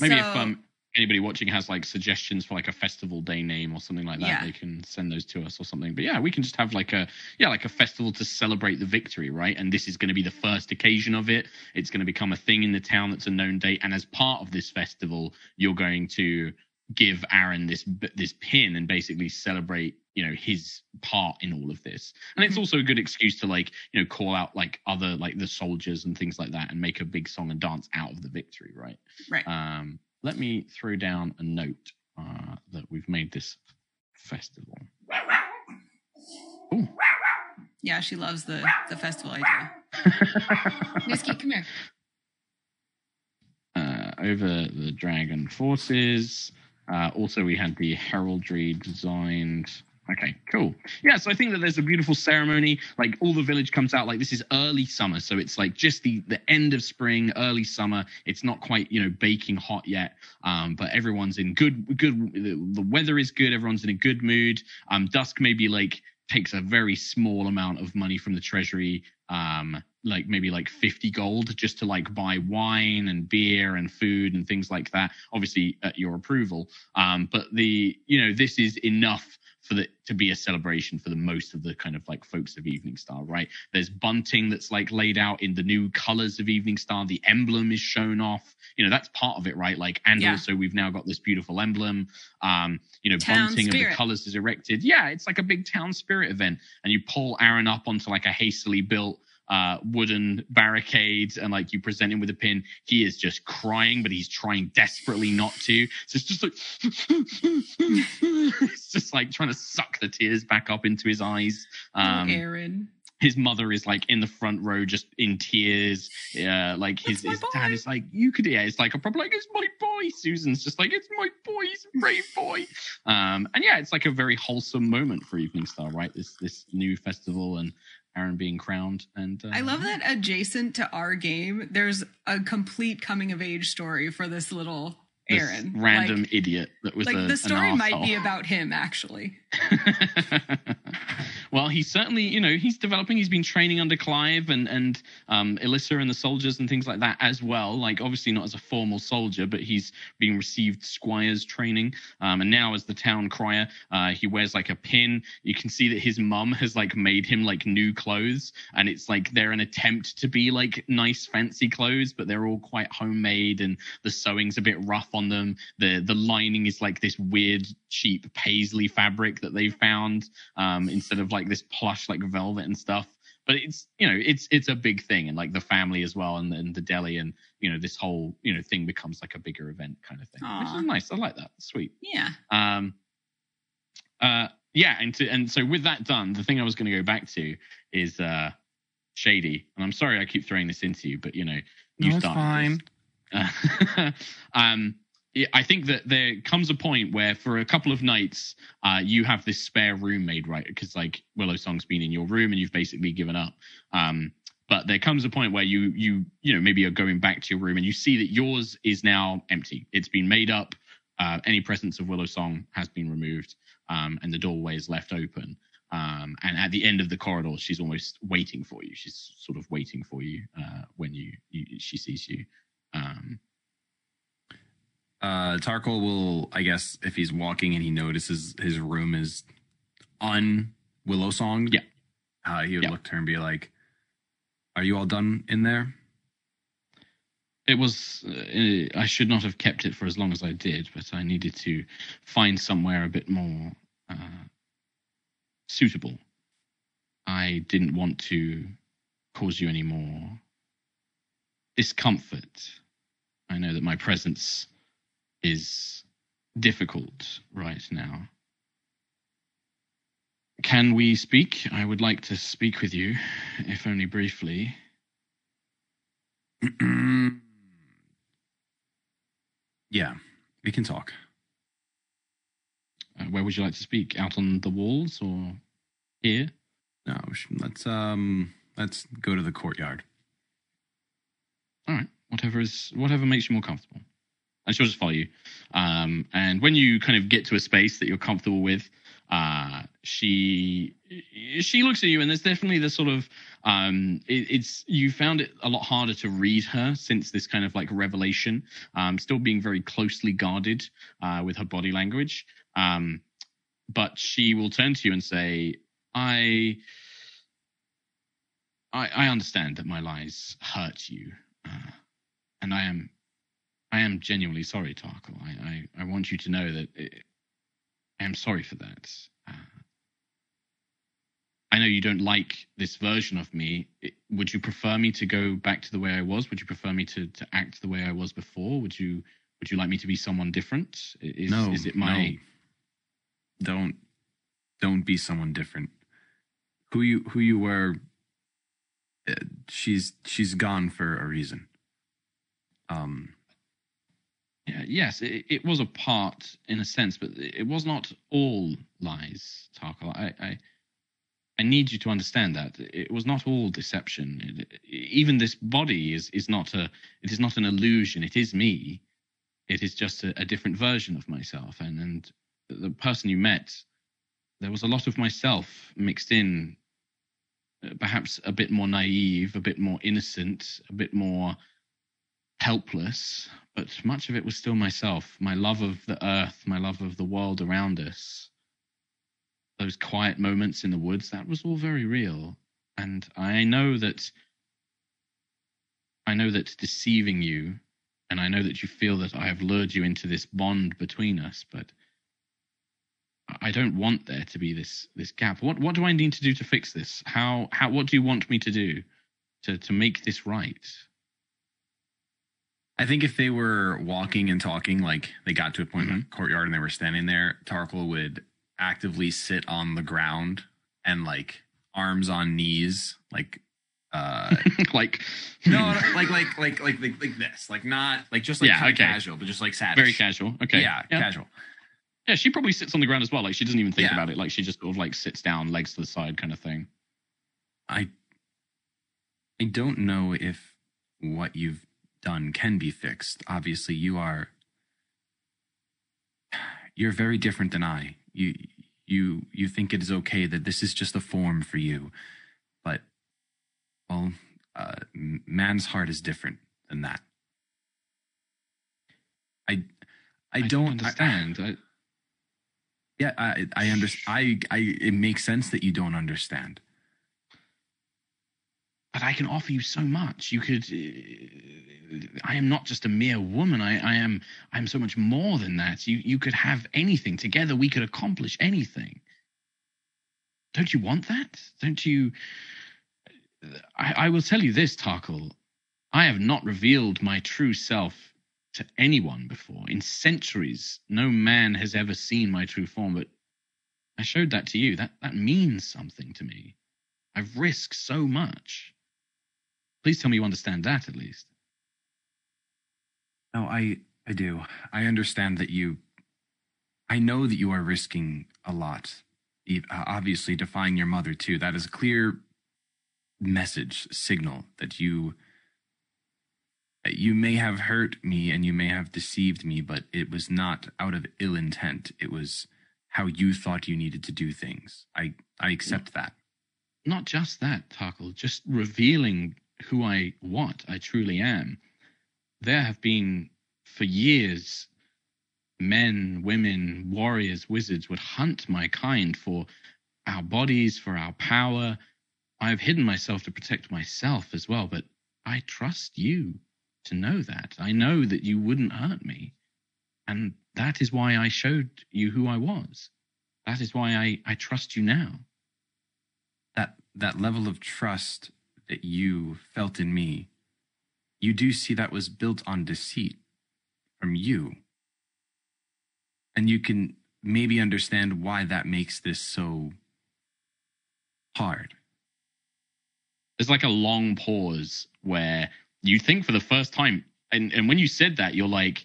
Maybe so- if um anybody watching has like suggestions for like a festival day name or something like that, Yeah. they can send those to us or something. But yeah, we can just have like a yeah, like a festival to celebrate the victory, right? And this is going to be the first occasion of it. It's going to become a thing in the town that's a known date. And as part of this festival, you're going to give Aaron this this pin and basically celebrate you know his part in all of this and it's Mhm. also a good excuse to like you know call out like other like the soldiers and things like that and make a big song and dance out of the victory right right. um, let me throw down a note uh, that we've made this festival. Ooh. yeah, she loves the the festival idea. Whiskey, come here. uh, over the dragon forces. Uh, also, we had the heraldry designed. Okay, cool. Yeah, so I think that there's a beautiful ceremony. Like all the village comes out. Like this is early summer, so it's like just the the end of spring, early summer. It's not quite you know baking hot yet, um, but everyone's in good good. The, the weather is good. Everyone's in a good mood. Um, dusk maybe like takes a very small amount of money from the treasury um like maybe like 50 gold just to like buy wine and beer and food and things like that obviously at your approval um but the you know this is enough for the to be a celebration for the most of the kind of like folks of Eveningstar right? There's bunting that's like laid out in the new colors of Eveningstar. The emblem is shown off. You know that's part of it right? Like and Yeah. also we've now got this beautiful emblem. Um you know Town bunting of the colors is erected. Yeah it's like a big town spirit event. And you pull aaron up onto like a hastily built uh, wooden barricades and like you present him with a pin. He is just crying, but he's trying desperately not to. So it's just like it's just like trying to suck the tears back up into his eyes. Um, oh, Aaron. his mother is like in the front row, just in tears. Uh, like his, his dad is like, you could, yeah, it's like a proper like, it's my boy. Susan's just like, it's my boy, he's a brave boy. Um, and yeah, it's like a very wholesome moment for Eveningstar, right? This this new festival and Aaron being crowned. And uh, I love that adjacent to our game, there's a complete coming of age story for this little Aaron. random Like, idiot that was like a, the story might be about him, actually. well, he's certainly, you know, he's developing. He's been training under Clive and and um, Alyssa and the soldiers and things like that as well. Like obviously not as a formal soldier, but he's been received squires training. Um, and now as the town crier, uh, he wears like a pin. You can see that his mum has like made him like new clothes, and it's like they're an attempt to be like nice fancy clothes, but they're all quite homemade and the sewing's a bit rough on them. The the lining is like this weird cheap paisley fabric that they've found um, instead of like this plush like velvet and stuff. But it's you know it's it's a big thing and like the family as well and, and the deli and you know this whole you know thing becomes like a bigger event kind of thing, which is nice. I like that. Sweet. Yeah. Um, uh, yeah, and to, and so with that done, the thing I was going to go back to is uh, Shady, and I'm sorry I keep throwing this into you, but you know you No, started this. Uh, um, I think that there comes a point where for a couple of nights, uh, you have this spare room made, right? Because like Willow Song's been in your room and you've basically given up. Um, but there comes a point where you you you know maybe you're going back to your room and you see that yours is now empty. It's been made up. Uh, any presence of Willow Song has been removed, um, and the doorway is left open. Um, and at the end of the corridor, she's almost waiting for you. She's sort of waiting for you uh, when you, you she sees you. Um, Uh, Tarkhal will, I guess, if he's walking and he notices his room is un Willow Song, Yeah. uh, he would Yeah. look to her and be like, "Are you all done in there?" it was uh, I should not have kept it for as long as I did, but I needed to find somewhere a bit more uh, suitable. I didn't want to cause you any more discomfort. I know that my presence is difficult right now. Can we speak? I would like to speak with you, if only briefly. yeah, we can talk. Uh, where would you like to speak? Out on the walls or here? No, let's um let's go to the courtyard. All right, whatever is whatever makes you more comfortable. And she'll just follow you. Um, and when you kind of get to a space that you're comfortable with, uh, she she looks at you, and there's definitely this sort of um, it, it's you found it a lot harder to read her since this kind of like revelation. Um, still being very closely guarded uh, with her body language, um, but she will turn to you and say, "I." I, I understand that my lies hurt you, uh, and I am, I am genuinely sorry, Tarkhal. I, I, I want you to know that it, I am sorry for that. Uh, I know you don't like this version of me. It, would you prefer me to go back to the way I was? Would you prefer me to, to act the way I was before? Would you Would you like me to be someone different? Is, no, is it my? no. Don't don't be someone different. Who you who you were. uh, She's she's gone for a reason. Um, Yeah, yes, it, it was a part in a sense, but it was not all lies, Tarkhal. I, I, I need you to understand that it was not all deception. It, even this body is is not a. It is not an illusion. It is me. It is just a, a different version of myself. And and the person you met, there was a lot of myself mixed in. uh, Perhaps a bit more naive, a bit more innocent, a bit more helpless, but much of it was still myself, my love of the earth, my love of the world around us. Those quiet moments in the woods, that was all very real. And I know that I know that deceiving you, and I know that you feel that I have lured you into this bond between us, but I don't want there to be this this gap. What what do I need to do to fix this? How how what do you want me to do to to make this right? I think if they were walking and talking, like they got to a point in the Mm-hmm. courtyard and they were standing there, Tarkhal would actively sit on the ground and like arms on knees, like uh like no, no, like like like like like like this, like not like just like Yeah, okay. casual, but just like sad. very casual. Okay. Yeah, yeah. casual. Yeah, she probably sits on the ground as well. Like she doesn't even think Yeah. about it. Like she just sort of like sits down, legs to the side, kind of thing. I I don't know if what you've done can be fixed. Obviously, you are you're very different than I. You you you think it is okay that this is just a form for you, but well, uh, man's heart is different than that. I I, don't understand. I, yeah, I I understand. I I it makes sense that you don't understand. But I can offer you so much. You could. Uh, I am not just a mere woman. I, I am. I am so much more than that. You you could have anything together. We could accomplish anything. Don't you want that? Don't you? I, I will tell you this, Tarkhal. I have not revealed my true self to anyone before. In centuries, no man has ever seen my true form, but I showed that to you. That that means something to me. I've risked so much. Please tell me you understand that at least. No, I I do. I understand that you. I know that you are risking a lot. Uh, Obviously, defying your mother too. That is a clear message, signal that you. You may have hurt me and you may have deceived me, but it was not out of ill intent. It was how you thought you needed to do things. I I accept that. Not just that, Tarkhal, just revealing who I what I truly am. There have been for years men, women, warriors, wizards would hunt my kind for our bodies, for our power. I've hidden myself to protect myself as well, but I trust you, to know that. I know that you wouldn't hurt me. And that is why I showed you who I was. That is why I, I trust you now. That that level of trust that you felt in me, you do see that was built on deceit from you. And you can maybe understand why that makes this so hard. There's like a long pause where you think for the first time, and, and when you said that, you're like,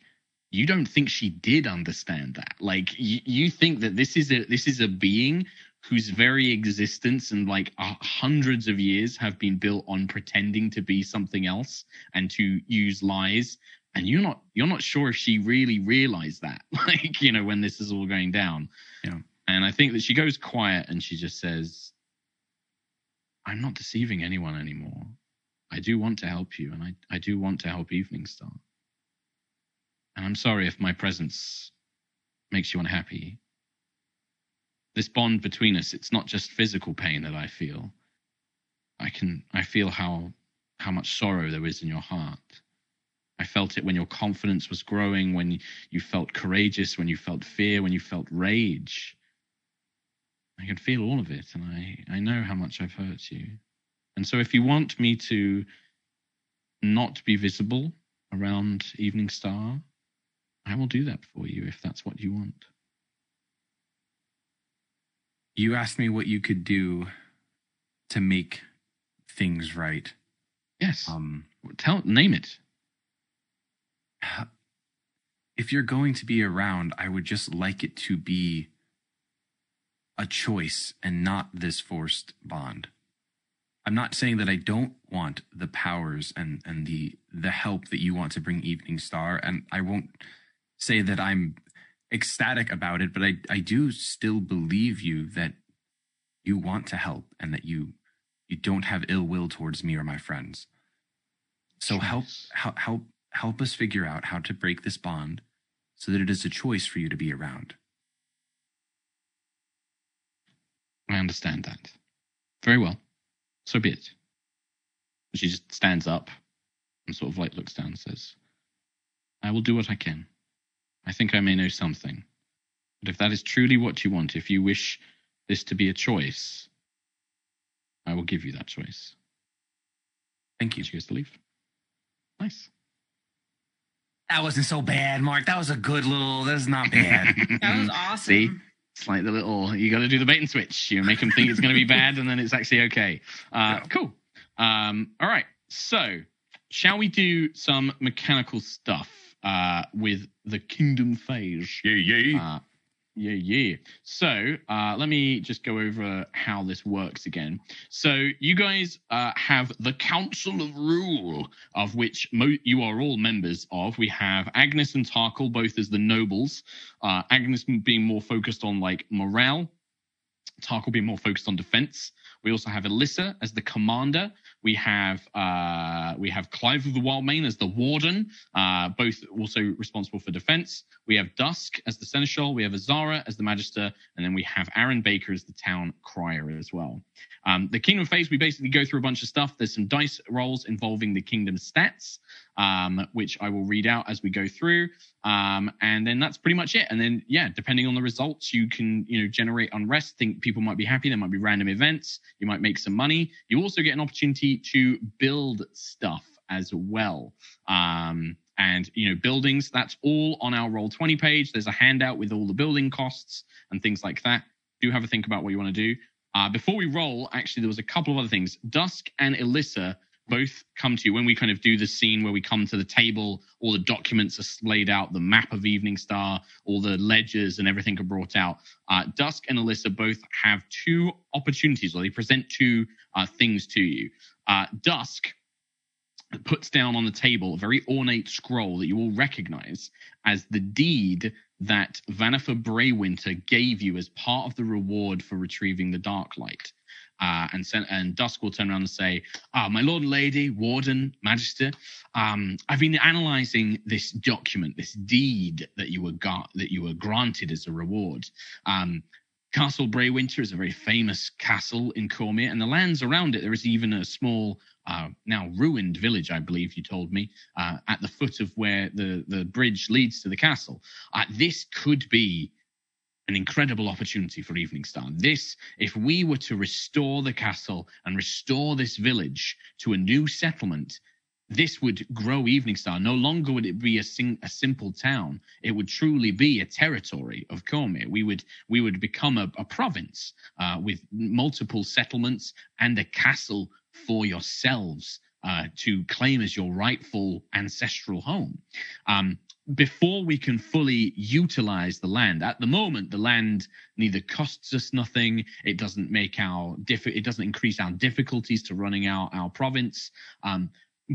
you don't think she did understand that. Like you, you think that this is a this is a being whose very existence and like uh, hundreds of years have been built on pretending to be something else and to use lies. And you're not you're not sure if she really realized that like you know when this is all going down. Yeah. and i think that she goes quiet and she just says i'm not deceiving anyone anymore. I do want to help you and i, I do want to help Eveningstar. And i'm sorry if my presence makes you unhappy this bond between us it's not just physical pain that i feel i can i feel how how much sorrow there is in your heart I felt it when your confidence was growing, when you felt courageous, when you felt fear, when you felt rage. I can feel all of it, and I, I know how much I've hurt you. And so, if you want me to not be visible around Eveningstar, I will do that for you if that's what you want. You asked me what you could do to make things right. Yes. Um, Tell, name it. if you're going to be around, I would just like it to be a choice and not this forced bond. I'm not saying that I don't want the powers and and the the help that you want to bring Eveningstar, and I won't say that I'm ecstatic about it, but I I do still believe you that you want to help and that you you don't have ill will towards me or my friends. So help help help help us figure out how to break this bond so that it is a choice for you to be around. I understand that. Very well. So be it. She just stands up and sort of like looks down and says, I will do what I can. I think I may know something. But if that is truly what you want, if you wish this to be a choice, I will give you that choice. Thank you. And she goes to leave. Nice. That wasn't so bad, Mark. That was a good little. That's not bad. That was awesome. See? It's like the little you got to do the bait and switch. You make them think it's going to be bad, and then it's actually okay. Uh, Yeah. Cool. Um, all right. So, shall we do some mechanical stuff uh, with the Kingdom Phase? yeah, yeah. Uh, yeah, yeah. So uh, let me just go over how this works again. So you guys uh, have the Council of Rule, of which mo- you are all members of. We have Agnis and Tarkhal both as the nobles. Uh, Agnis being more focused on like morale, Tarkhal being more focused on defense. We also have Alyssa as the commander. We have uh, we have Clive of the Wildmane as the warden, uh, both also responsible for defense. We have Dusk as the seneschal. We have Azara as the magister, and then we have Aaron Baker as the town crier as well. Um, the kingdom phase, we basically go through a bunch of stuff. There's some dice rolls involving the kingdom stats, um, which I will read out as we go through. Um, and then that's pretty much it. And then, yeah, depending on the results, you can, you know, generate unrest. Think people might be happy. There might be random events. You might make some money. You also get an opportunity to build stuff as well. Um, and you know, buildings. That's all on our roll twenty page. There's a handout with all the building costs and things like that. Do have a think about what you want to do. Uh, before we roll, actually, there was a couple of other things. Dusk and Alyssa both come to you when we kind of do the scene where we come to the table, all the documents are laid out, the map of Eveningstar, all the ledgers and everything are brought out. Uh, Dusk and Alyssa both have two opportunities, or they present two uh, things to you. Uh, Dusk puts down on the table a very ornate scroll that you all recognize as the deed that Vanifer Braywinter gave you as part of the reward for retrieving the Dark Light. Uh, and, and Dusk will turn around and say, ah, My Lord and Lady, Warden, Magister, um, I've been analyzing this document, this deed that you were got, that you were granted as a reward. Um, Castle Braywinter is a very famous castle in Cormyr, and the lands around it, there is even a small uh, now ruined village, I believe you told me, uh, at the foot of where the, the bridge leads to the castle. Uh, this could be an incredible opportunity for Eveningstar. This, if we were to restore the castle and restore this village to a new settlement, this would grow Eveningstar. No longer would it be a, sing, a simple town. It would truly be a territory of Cormyr. We would we would become a, a province uh, with multiple settlements and a castle for yourselves uh, to claim as your rightful ancestral home. Um, before we can fully utilize the land at the moment the land neither costs us nothing it doesn't make our diff- it doesn't increase our difficulties to running our our province um,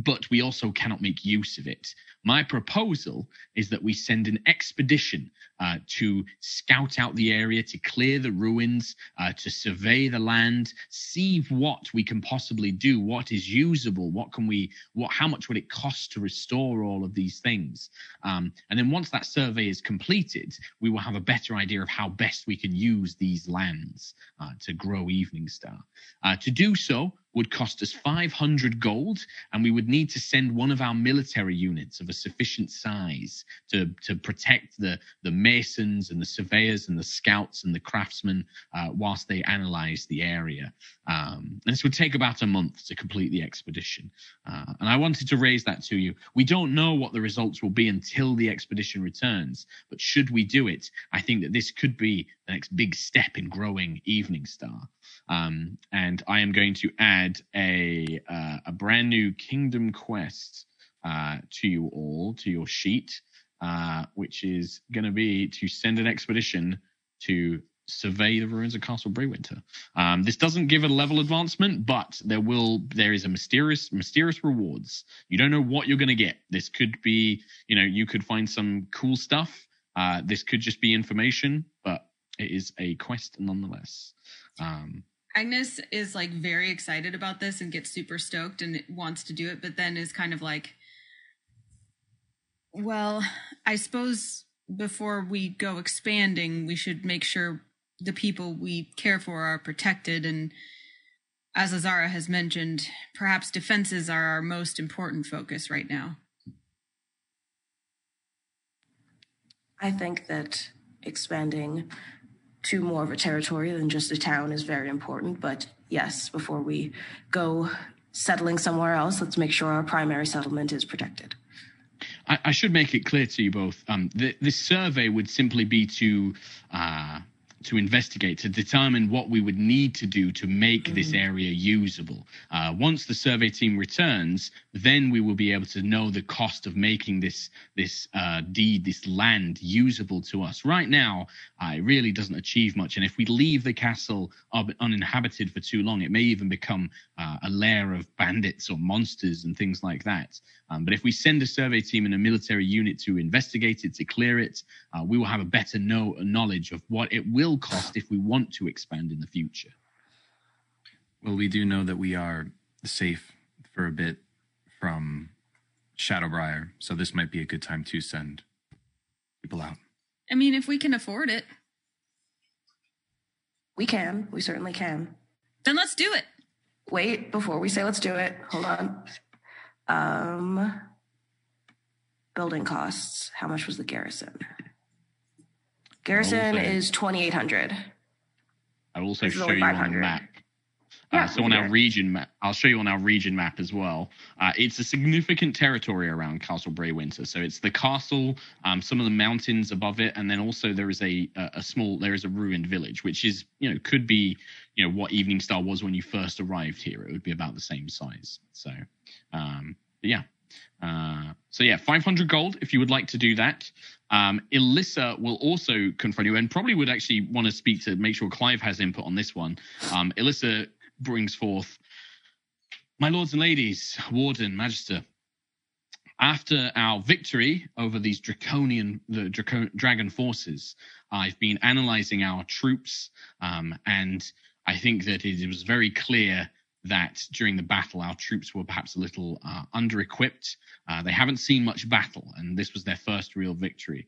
but we also cannot make use of it. My proposal is that we send an expedition uh, to scout out the area, to clear the ruins, uh, to survey the land, see what we can possibly do, what is usable, what can we, what, how much would it cost to restore all of these things, um, and then once that survey is completed, we will have a better idea of how best we can use these lands uh, to grow Eveningstar. Uh, to do so, would cost us 500 gold, and we would need to send one of our military units of a sufficient size to, to protect the, the masons and the surveyors and the scouts and the craftsmen uh, whilst they analyze the area. Um, this would take about a month to complete the expedition. Uh, and I wanted to raise that to you. We don't know what the results will be until the expedition returns, but should we do it, I think that this could be the next big step in growing Eveningstar. Um, and I am going to add a uh, a brand new Kingdom quest uh, to you all to your sheet, uh, which is going to be to send an expedition to survey the ruins of Castle Breywinter. Um, this doesn't give a level advancement, but there will there is a mysterious mysterious rewards. You don't know what you're going to get. This could be you know you could find some cool stuff. Uh, this could just be information, but it is a quest nonetheless. Um, Agnis is like very excited about this and gets super stoked and wants to do it, but then is kind of like, well, I suppose before we go expanding, we should make sure the people we care for are protected. And as Azara has mentioned, perhaps defenses are our most important focus right now. I think that expanding to more of a territory than just a town is very important. But yes, before we go settling somewhere else, let's make sure our primary settlement is protected. I, I should make it clear to you both. Um, this survey would simply be to uh, to investigate to determine what we would need to do to make mm. this area usable. Uh, once the survey team returns, then we will be able to know the cost of making this this uh, deed, this land usable to us. Right now, uh, it really doesn't achieve much, and if we leave the castle uninhabited for too long, it may even become uh, a lair of bandits or monsters and things like that. Um, but if we send a survey team and a military unit to investigate it, to clear it, uh, we will have a better know knowledge of what it will cost if we want to expand in the future. Well, we do know that we are safe for a bit from Shadowbriar, so this might be a good time to send people out. I mean, if we can afford it, we can. We certainly can. Then let's do it. Wait, before we say let's do it, hold on. Um, building costs. How much was the garrison? Garrison is twenty eight hundred. I'll also show you on the map. Uh, yeah, so on our region map, I'll show you on our region map as well. Uh, it's a significant territory around Castle Breywinter. So it's the castle, um, some of the mountains above it, and then also there is a, a, a small there is a ruined village, which is you know could be you know what Eveningstar was when you first arrived here. It would be about the same size. So um, yeah. Uh, so yeah, 500 gold if you would like to do that. Um, Elissa will also confront you and probably would actually want to speak to make sure Clive has input on this one. Um, Elissa brings forth, my lords and ladies, warden, magister. After our victory over these draconian, the Draco- dragon forces, I've been analyzing our troops, um, and I think that it was very clear that during the battle, our troops were perhaps a little uh, under equipped. Uh, they haven't seen much battle, and this was their first real victory.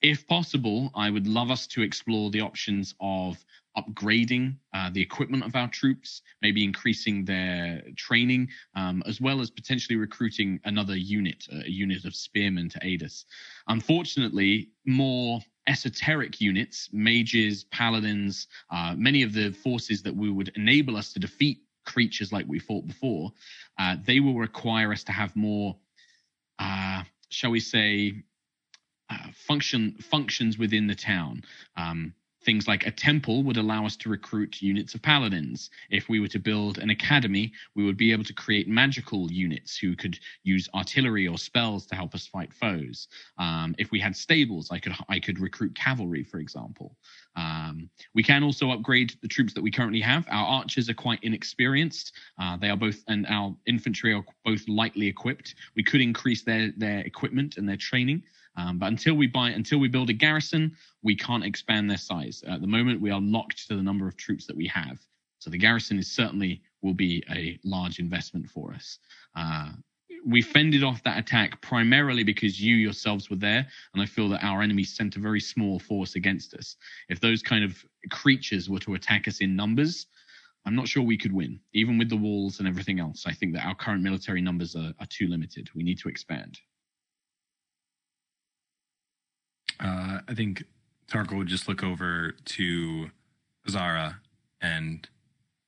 If possible, I would love us to explore the options of upgrading uh, the equipment of our troops, maybe increasing their training, um, as well as potentially recruiting another unit, a unit of spearmen to aid us. Unfortunately, more esoteric units, mages, paladins, uh, many of the forces that we would enable us to defeat creatures like we fought before, uh, they will require us to have more, uh, shall we say, uh, function functions within the town. Um, things like a temple would allow us to recruit units of paladins. If we were to build an academy, we would be able to create magical units who could use artillery or spells to help us fight foes. Um, if we had stables, I could I could recruit cavalry, for example. Um, we can also upgrade the troops that we currently have. Our archers are quite inexperienced. Uh, they are both, and our infantry are both lightly equipped. We could increase their their equipment and their training. Um, but until we buy, until we build a garrison, we can't expand their size. At the moment, we are locked to the number of troops that we have. So the garrison is certainly will be a large investment for us. Uh, we fended off that attack primarily because you yourselves were there, and I feel that our enemies sent a very small force against us. If those kind of creatures were to attack us in numbers, I'm not sure we could win, even with the walls and everything else. I think that our current military numbers are, are too limited. We need to expand. Uh, I think Tarkhal would just look over to Zara, and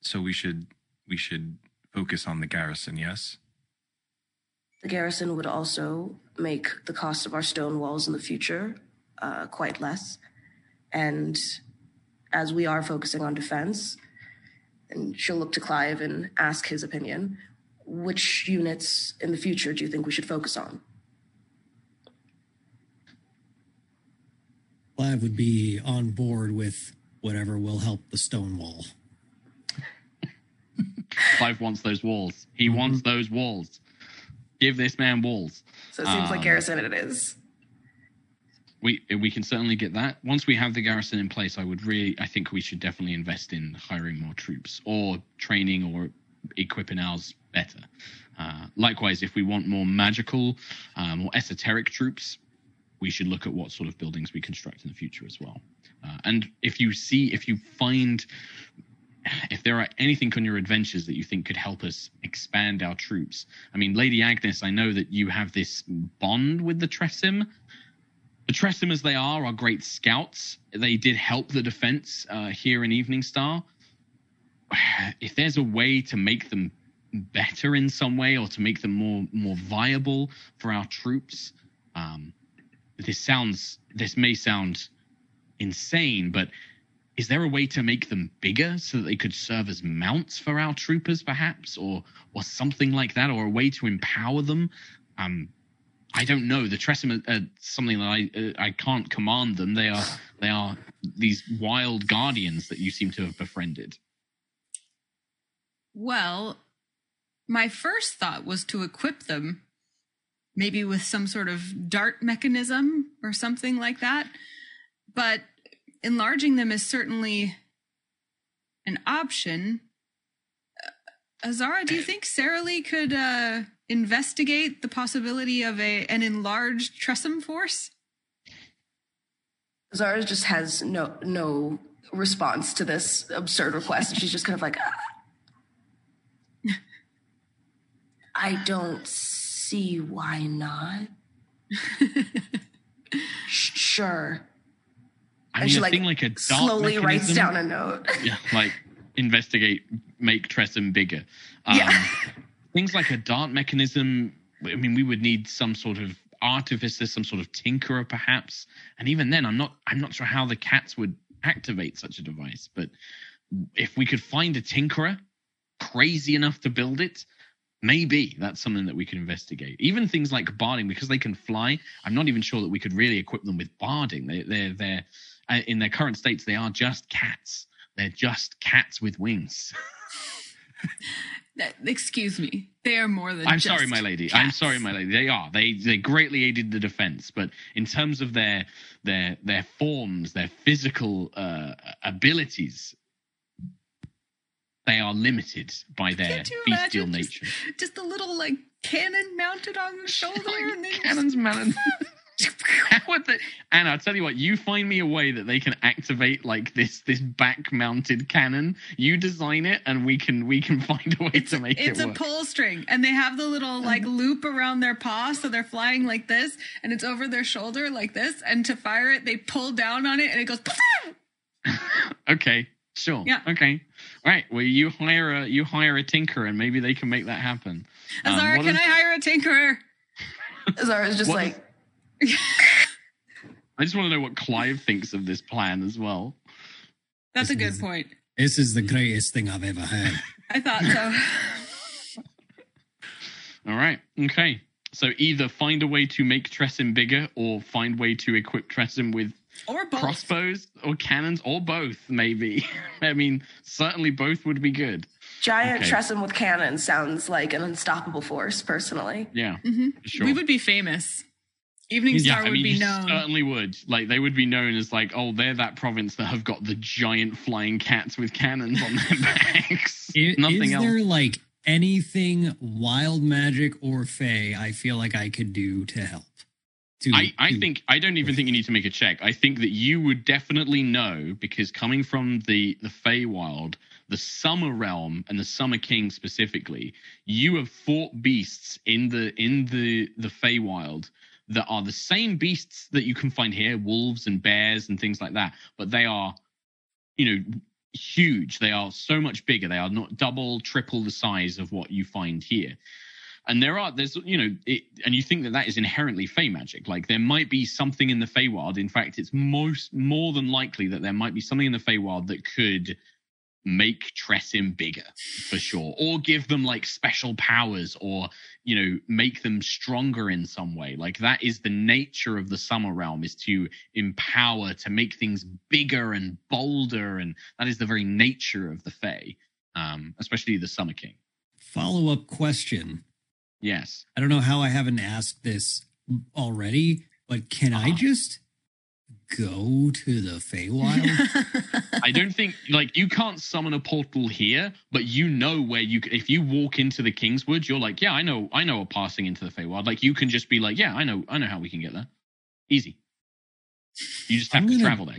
so we should we should focus on the garrison. Yes. The garrison would also make the cost of our stone walls in the future uh, quite less. And as we are focusing on defense, and she'll look to Clive and ask his opinion, which units in the future do you think we should focus on? Clive would be on board with whatever will help the stone wall. Clive wants those walls. He wants those walls. Give this man walls. So it seems like Um, garrison it is. We we can certainly get that. Once we have the garrison in place, I would really I think we should definitely invest in hiring more troops or training or equipping ours better. Uh, likewise, if we want more magical, uh, more esoteric troops, we should look at what sort of buildings we construct in the future as well. Uh, and if you see, if you find, if there are anything on your adventures that you think could help us expand our troops, I mean, Lady Agnis, I know that you have this bond with the Tressym. The Tressym, as they are, are great scouts. They did help the defense uh, here in Eveningstar. If there's a way to make them better in some way or to make them more more viable for our troops, um, this sounds this may sound insane, but is there a way to make them bigger so that they could serve as mounts for our troopers, perhaps, or or something like that, or a way to empower them? Um, I don't know. The Tressym are, are something that I uh, I can't command them. They are they are these wild guardians that you seem to have befriended. Well, my first thought was to equip them maybe with some sort of dart mechanism or something like that. But enlarging them is certainly an option. Uh, Azara, do you think Sarah Lee could uh, investigate the possibility of a an enlarged Tressym force? Zara just has no no response to this absurd request. She's just kind of like, "Ah." I don't see why not. Sure. I And mean, she a like, thing like a dart slowly writes down a note. yeah, like investigate, make Tressym bigger. Um, Yeah. Things like a dart mechanism. I mean, we would need some sort of artificer, some sort of tinkerer, perhaps. And even then, I'm not. I'm not sure how the cats would activate such a device. But if we could find a tinkerer crazy enough to build it, maybe that's something that we could investigate. Even things like barding, because they can fly. I'm not even sure that we could really equip them with barding. They, they're they're uh, in their current states. They are just cats. They're just cats with wings. That- Excuse me. They are more than I'm just sorry, my lady. I'm sorry, my lady. They are. They they greatly aided the defense, but in terms of their their their forms, their physical uh, abilities, they are limited by their bestial imagine just- nature. Just a little like cannon mounted on the oh, shoulder and then Cannons, man. How they? And I'll tell you what. You find me a way that they can activate like this this back mounted cannon. You design it, and we can we can find a way It's, to make it's it It's a work. pull string, and they have the little uh-huh. like loop around their paw, so they're flying like this, and it's over their shoulder like this. And to fire it, they pull down on it, and it goes. okay, sure. Yeah. Okay. All right. Well, you hire a you hire a tinker, and maybe they can make that happen. Um, Azara, what can is- I hire a tinkerer? Zara's just What like, I just want to know what Clive thinks of this plan as well. That's a good is- point. This is the greatest thing I've ever heard. I thought so. All right. Okay. So either find a way to make Tressym bigger, or find way to equip Tressym with or both. crossbows or cannons, or both. Maybe. I mean, certainly both would be good. giant Okay. Tressym with cannons sounds like an unstoppable force, personally. Yeah. Mhm. Sure. We would be famous. Evening yeah, Star I would mean, be you known. certainly would. Like they would be known as like, oh, they're that province that have got the giant flying cats with cannons on their backs. I- Nothing is else. there like anything wild magic or fey I feel like I could do to help? To, I, I to- think I don't even think you need to make a check. I think that you would definitely know because coming from the the Feywild, the Summer Realm, and the Summer King specifically, you have fought beasts in the in the the Feywild that are the same beasts that you can find here, wolves and bears and things like that, but they are, you know, huge. They are so much bigger. They are not double, triple the size of what you find here and there are there's you know it, and you think that that is inherently fey magic. Like there might be something in the Feywild in fact it's most more than likely that there might be something in the Feywild that could make Tressym bigger for sure or give them like special powers or you know make them stronger in some way. Like that is the nature of the summer realm is to empower to make things bigger and bolder and that is the very nature of the Fey um especially the summer king. Follow up question. Yes I don't know how I haven't asked this already, but can I Uh-huh. just go to the Feywild? I don't think like you can't summon a portal here, but you know where you if you walk into the Kingswood, you're like, yeah, I know, I know a passing into the Feywild. Like you can just be like, yeah, I know, I know how we can get there, easy. You just have I'm to gonna- travel there.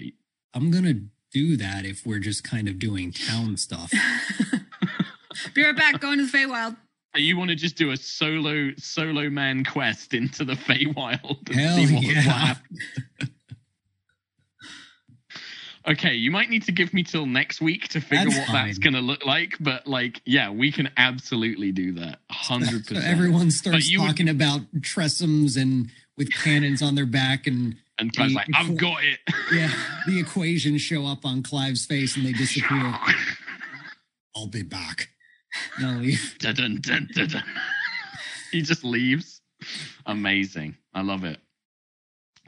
I'm gonna do that if we're just kind of doing town stuff. be right back. Going to the Feywild. You want to just do a solo solo man quest into the Feywild? and Hell see what- what yeah. happens. Okay, you might need to give me till next week to figure That's what that's going to look like, but like, yeah, we can absolutely do that. Hundred So percent. everyone starts you would- talking about Tressyms and with cannons on their back and And Clive's the- like, I've got it. yeah, the equations show up on Clive's face and they disappear. I'll be back. No, leave. dun, dun, dun, dun, dun. he just leaves. Amazing. I love it.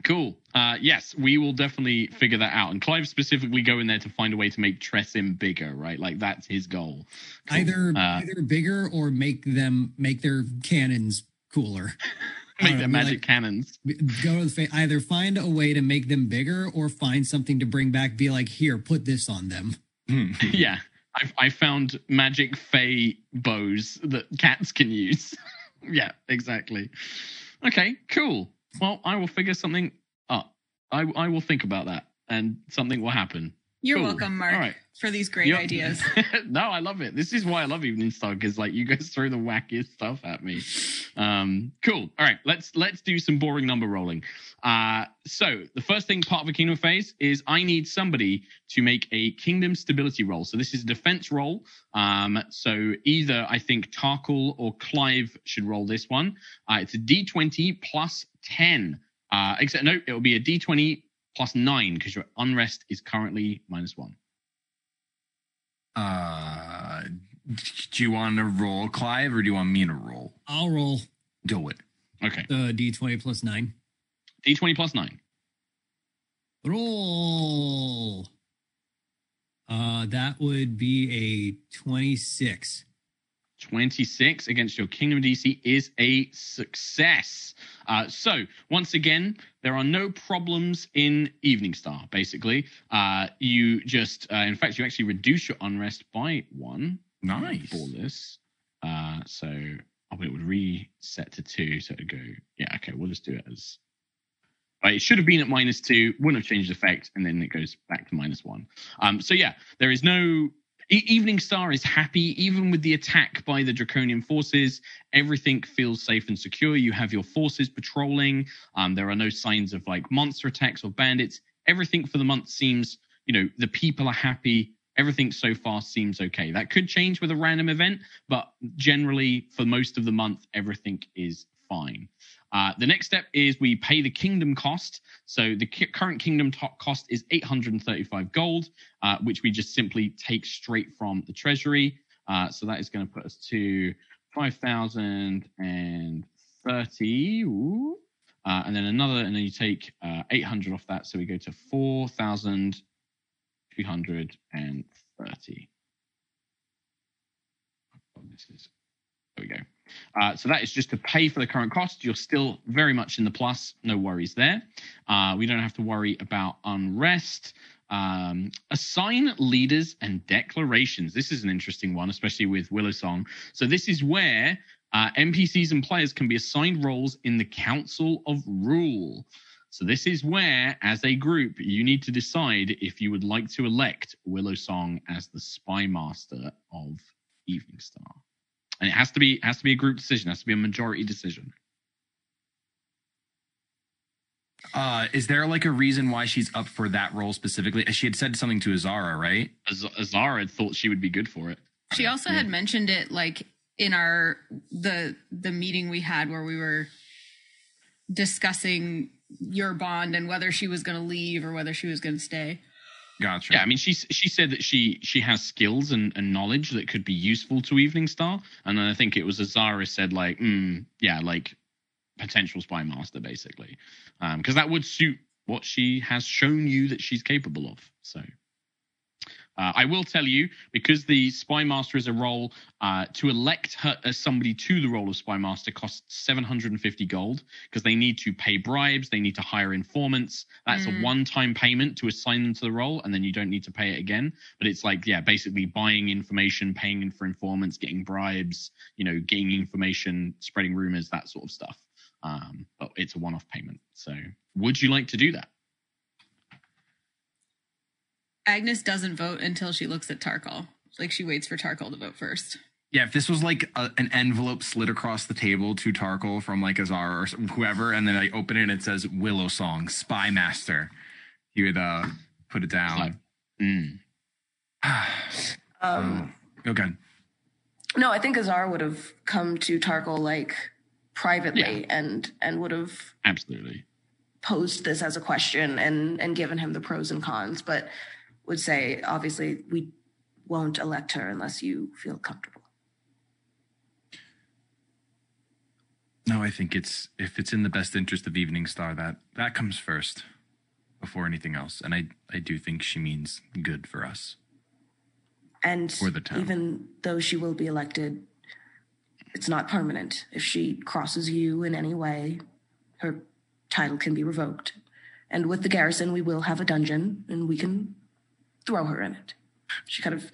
Cool. Uh, yes, we will definitely figure that out. And Clive specifically go in there to find a way to make Tressym bigger, right? Like that's his goal. Cool. Either Uh, either bigger or make them make their cannons cooler. Make their magic like- cannons. Go to the fa- either find a way to make them bigger or find something to bring back. Be like, here, put this on them. Hmm. yeah. I, I found magic fey bows that cats can use. yeah, exactly. Okay, cool. Well, I will figure something up. I, I will think about that and something will happen. You're Cool. welcome, Mark, right. for these great ideas. no, I love it. This is why I love Eveningstar because like you guys throw the wackiest stuff at me. Um, cool. All right, let's let's do some boring number rolling. Uh, so the first thing part of a kingdom phase is I need somebody to make a kingdom stability roll. So this is a defense roll. Um, so either I think Tarkhal or Clive should roll this one. Uh, it's a D20 plus 10. Uh, except no, it will be a D20 plus nine because your unrest is currently minus one. Uh, do you want to roll, Clive, or do you want me to roll? I'll roll Do it. Okay. the d20 plus nine. D20 plus nine. Roll. Uh, that would be a 26. 26 against your kingdom DC is a success. Uh, so, once again, there are no problems in Eveningstar, basically. Uh, you just, uh, in fact, you actually reduce your unrest by one Nice. for this. Uh, so, oh, it would reset to two. So it would go, yeah, okay, we'll just do it as. But it should have been at minus two, wouldn't have changed effect, and then it goes back to minus one. Um, so yeah, there is no Eveningstar is happy, even with the attack by the Draconian forces. Everything feels safe and secure. You have your forces patrolling. Um, there are no signs of like monster attacks or bandits. Everything for the month seems, you know, the people are happy. Everything so far seems okay. That could change with a random event, but generally, for most of the month, everything is fine. Uh, the next step is we pay the kingdom cost. So the current kingdom to- cost is 835 gold, uh, which we just simply take straight from the treasury. Uh, so that is going to put us to 5,030. Uh, and then another, and then you take uh, 800 off that. So we go to 4,230. Oh, this is, there we go. Uh, so that is just to pay for the current cost. You're still very much in the plus. No worries there. Uh, we don't have to worry about unrest. Um, assign leaders and declarations. This is an interesting one, especially with Willow Song. So this is where uh, NPCs and players can be assigned roles in the Council of Rule. So this is where, as a group, you need to decide if you would like to elect Willow Song as the Spy Master of Eveningstar and it has to be has to be a group decision. It has to be a majority decision. Uh, is there like a reason why she's up for that role specifically? She had said something to Azara, right? Az- Azara had thought she would be good for it. She also had mentioned it like in our the the meeting we had where we were discussing your bond and whether she was going to leave or whether she was going to stay. Gotcha. Yeah, I mean, she she said that she she has skills and, and knowledge that could be useful to Eveningstar, and then I think it was Azara said like, mm, yeah, like potential spy master basically, because that would suit what she has shown you that she's capable of. So. Uh, I will tell you, because the Spy Master is a role, uh, to elect her as somebody to the role of Spy Master costs 750 gold because they need to pay bribes, they need to hire informants. That's Mm. a one time payment to assign them to the role, and then you don't need to pay it again. But it's like, yeah, basically buying information, paying in for informants, getting bribes, you know, getting information, spreading rumors, that sort of stuff. Um, but it's a one off payment. So would you like to do that? Agnis doesn't vote until she looks at Tarkhal. Like she waits for Tarkhal to vote first. Yeah, if this was like a, an envelope slid across the table to Tarkhal from like Azar or whoever, and then I open it and it says Willow Song, Spy Master, he would uh put it down. Like, mm. Um, okay. no, I think Azar would have come to Tarkhal like privately Yeah. and and would have Absolutely. posed this as a question and and given him the pros and cons, but would say obviously we won't elect her unless you feel comfortable. No, I think it's if it's in the best interest of Eveningstar that that comes first before anything else, and I I do think she means good for us. And For the town. even though she will be elected, it's not permanent. If she crosses you in any way, her title can be revoked. And with the garrison, we will have a dungeon and we can throw her in it. She kind of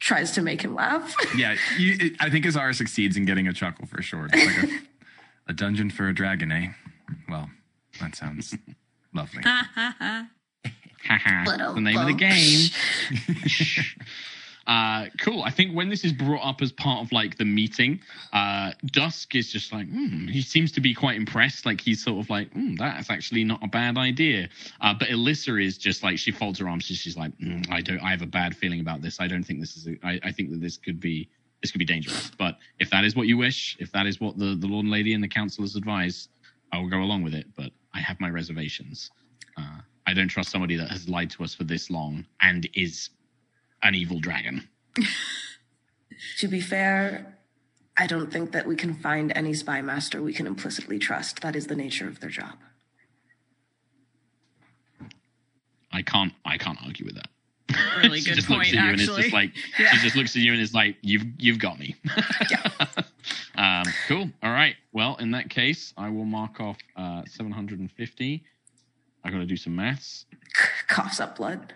tries to make him laugh. Yeah, you, it, I think Azara succeeds in getting a chuckle for sure. It's like a, a dungeon for a dragon, eh? Well, that sounds lovely. The name of the game. uh, cool. I think when this is brought up as part of like the meeting, uh, Dusk is just like, hmm, he seems to be quite impressed. Like he's sort of like, hmm, that's actually not a bad idea. Uh, but Alyssa is just like, she folds her arms. She's, she's like, "Hmm, I don't, I have a bad feeling about this. I don't think this is, a, I, I think that this could be, this could be dangerous. But if that is what you wish, if that is what the, the Lord and Lady and the council has advised, I will go along with it. But I have my reservations. Uh, I don't trust somebody that has lied to us for this long and is an evil dragon. to be fair, I don't think that we can find any spy master we can implicitly trust. That is the nature of their job. I can't. I can't argue with that. Really she good just point, looks at you and it's just like Yeah. she just looks at you and is like, "You've you've got me." um, cool. All right. Well, in that case, I will mark off uh, 750. I got to do some maths. Coughs up blood.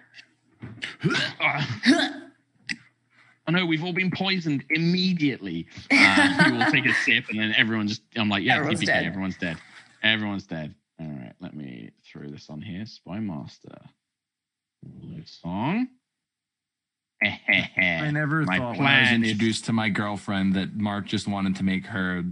I know we've all been poisoned immediately. Uh, you will take a sip, and then everyone just. I'm like, yeah, Everyone's TPK, dead. everyone's dead. Everyone's dead. All right, let me throw this on here. Spy Master. Song. I never My thought when I was plan is- introduced to my girlfriend that Mark just wanted to make her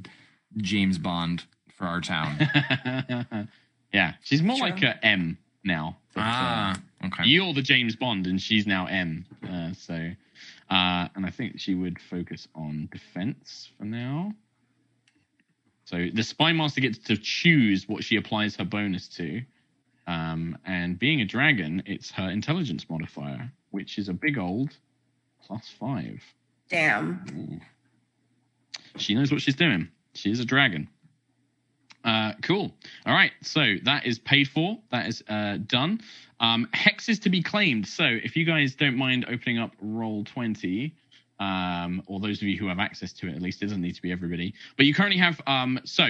James Bond for our town. yeah, she's more Sure. like a M now. but, uh, ah, okay. You're the James Bond, and she's now M. Uh, so, uh, and I think she would focus on defense for now. So the spy master gets to choose what she applies her bonus to, um, and being a dragon, it's her intelligence modifier, which is a big old plus five. Damn. Ooh. She knows what she's doing. She is a dragon. Uh, cool. All right. So that is paid for. That is uh, done. Um, hexes to be claimed. So if you guys don't mind opening up Roll20, um, or those of you who have access to it, at least it doesn't need to be everybody. But you currently have. Um, so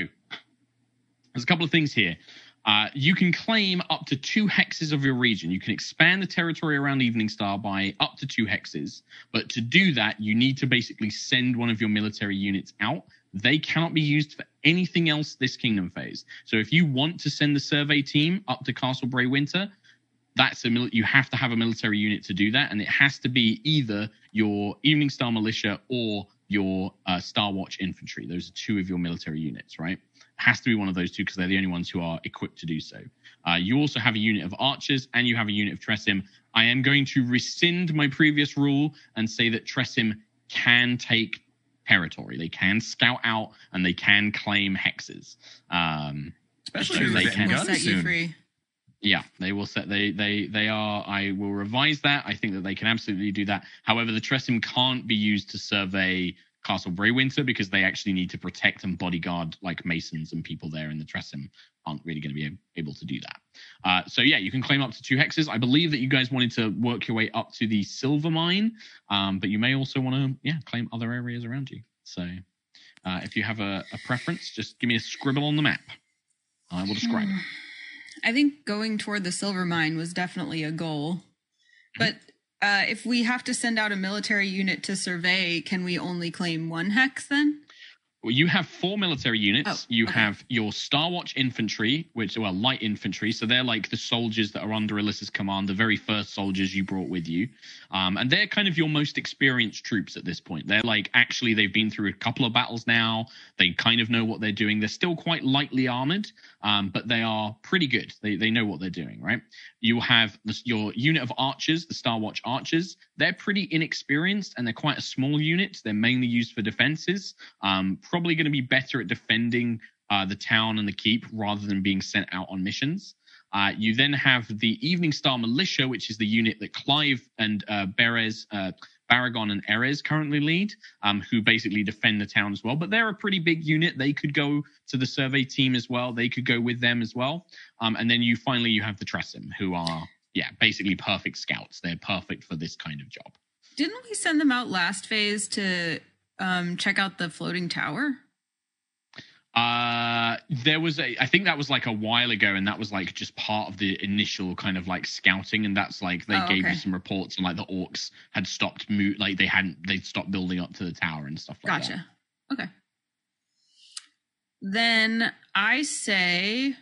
there's a couple of things here. Uh, you can claim up to two hexes of your region. You can expand the territory around Eveningstar by up to two hexes. But to do that, you need to basically send one of your military units out. They cannot be used for anything else this kingdom phase. So if you want to send the survey team up to Castle Bray Winter, that's a mil- you have to have a military unit to do that, and it has to be either your Eveningstar Militia or your uh, Star Watch Infantry. Those are two of your military units, right? Has to be one of those two because they're the only ones who are equipped to do so. Uh, you also have a unit of archers and you have a unit of Tressym. I am going to rescind my previous rule and say that Tressym can take territory. They can scout out and they can claim hexes. Um, Especially So they can- We'll set you free. yeah, they will set they they they are. I will revise that. I think that they can absolutely do that. However, the Tressym can't be used to survey Castle Breywinter because they actually need to protect and bodyguard like masons and people there, in the Tressym aren't really going to be able to do that. Uh, so yeah, you can claim up to two hexes. I believe that you guys wanted to work your way up to the silver mine, um, but you may also want to yeah claim other areas around you. So uh, if you have a, a preference, just give me a scribble on the map. I will describe it. I think going toward the silver mine was definitely a goal. But uh, if we have to send out a military unit to survey, can we only claim one hex then? Well, you have four military units. Oh, you okay. have your Star Watch infantry, which well, light infantry. So they're like the soldiers that are under Alyssa's command, the very first soldiers you brought with you, um, and they're kind of your most experienced troops at this point. They're like actually they've been through a couple of battles now. They kind of know what they're doing. They're still quite lightly armored, um, but they are pretty good. They they know what they're doing, right? You have your unit of archers, the Star Watch archers. They're pretty inexperienced and they're quite a small unit. They're mainly used for defenses. Um, probably going to be better at defending uh, the town and the keep rather than being sent out on missions. Uh, you then have the Eveningstar Militia, which is the unit that Clive and uh, Beres, uh, Baragon and Erez currently lead, um, who basically defend the town as well. But they're a pretty big unit. They could go to the survey team as well. They could go with them as well. Um, and then you finally you have the Tressym, who are yeah basically perfect scouts. They're perfect for this kind of job. Didn't we send them out last phase to um, check out the floating tower? Uh, there was a, I think that was like a while ago, and that was like just part of the initial kind of like scouting, and that's like they Oh, gave okay. you some reports, and like the orcs had stopped, mo- like they hadn't, they'd stopped building up to the tower and stuff like that. Gotcha. Okay. Then I say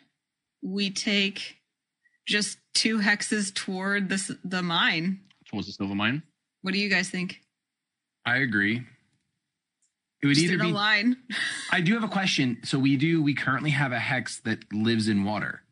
we take just two hexes toward the the mine. Towards the silver mine. What do you guys think? I agree. It would Just either in a be. line. I do have a question. So we do. We currently have a hex that lives in water,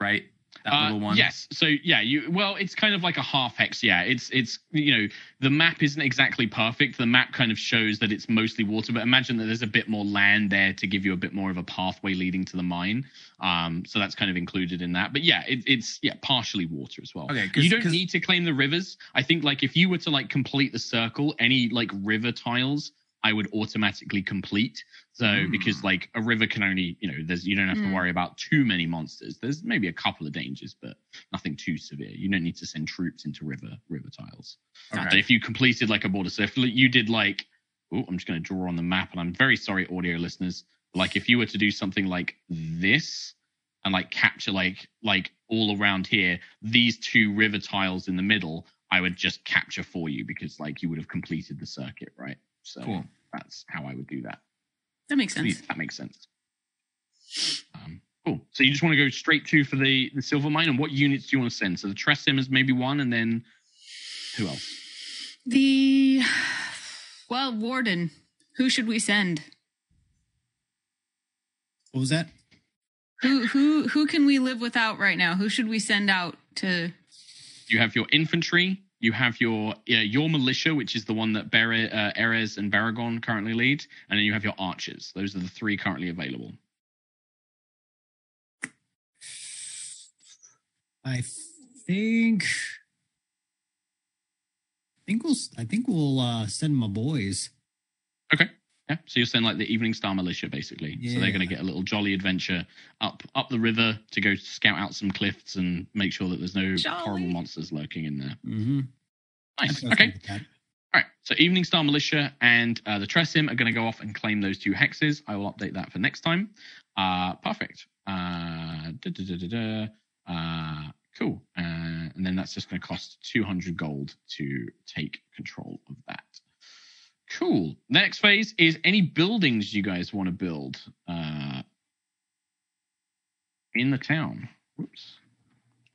right? That Uh, little one. Yes. So yeah, you well, it's kind of like a half hex. Yeah, it's it's you know the map isn't exactly perfect. The map kind of shows that it's mostly water, but imagine that there's a bit more land there to give you a bit more of a pathway leading to the mine. Um, so that's kind of included in that. But yeah, it, it's yeah partially water as well. Okay, 'cause- you don't 'cause- need to claim the rivers. I think like if you were to like complete the circle, any like river tiles. I would automatically complete. So Mm. because like a river can only, you know, there's you don't have to Mm. worry about too many monsters. There's maybe a couple of dangers, but nothing too severe. You don't need to send troops into river river tiles. Okay. If you completed like a border, so if you did like, oh, I'm just going to draw on the map, and I'm very sorry, audio listeners. Like if you were to do something like this and like capture like like all around here, these two river tiles in the middle, I would just capture for you because like you would have completed the circuit, right? So Cool. that's how I would do that. That makes sense. That makes sense. Um, Cool. So you just want to go straight to for the the silver mine, and what units do you want to send? So the Tressym is maybe one, and then who else? The well, Warden. Who should we send? What was that? Who who who can we live without right now? Who should we send out to? You have your infantry. You have your your militia, which is the one that Bere, uh, Erez and Baragon currently lead, and then you have your archers. Those are the three currently available. I think. I think we'll. I think we'll uh, send my boys. Okay. Yeah. So you're saying like the Eveningstar militia, basically. Yeah. So they're going to get a little jolly adventure up up the river to go scout out some cliffs and make sure that there's no Jolly. horrible monsters lurking in there. Mm-hmm. Nice. Okay. All right. So Eveningstar Militia and uh, the Tressym are going to go off and claim those two hexes. I will update that for next time. Uh, perfect. Uh, da, da, da, da, da. Uh, cool. Uh, and then that's just going to cost 200 gold to take control of that. Cool. Next phase is any buildings you guys want to build uh, in the town. Whoops.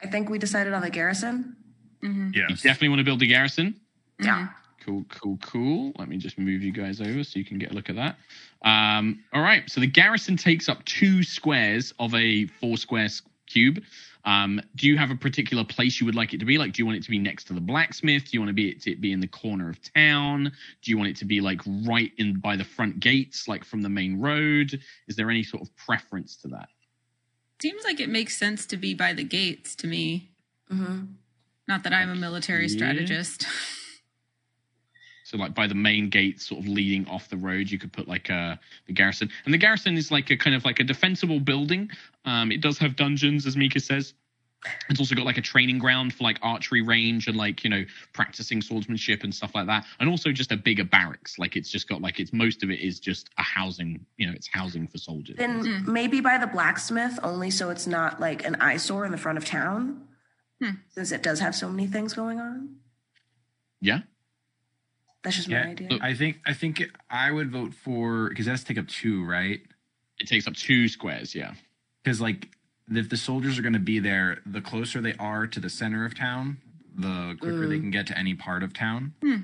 I think we decided on the garrison. Mhm, You definitely want to build the garrison. Yeah. Cool, cool, cool. Let me just move you guys over so you can get a look at that. Um, all right. So the garrison takes up two squares of a four square cube. Um, do you have a particular place you would like it to be? Like, do you want it to be next to the blacksmith? Do you want to be it to be in the corner of town? Do you want it to be like right in by the front gates, like from the main road? Is there any sort of preference to that? Seems like it makes sense to be by the gates to me. hmm Not that I'm a military Yeah. strategist. So like by the main gate, sort of leading off the road, you could put like a the garrison, and the garrison is like a kind of like a defensible building. Um, it does have dungeons, as Mica says. It's also got like a training ground for like archery range and like you know practicing swordsmanship and stuff like that, and also just a bigger barracks. Like it's just got like it's most of it is just a housing. You know, it's housing for soldiers. Then Mm. maybe by the blacksmith only so it's not like an eyesore in the front of town. Hmm. Since it does have so many things going on. yeah. That's just Yeah, my idea. I think I think I would vote for because that's take up two, right? It takes up two squares. Yeah. Because like if the soldiers are going to be there, the closer they are to the center of town, the quicker they Mm. can get to any part of town. Hmm.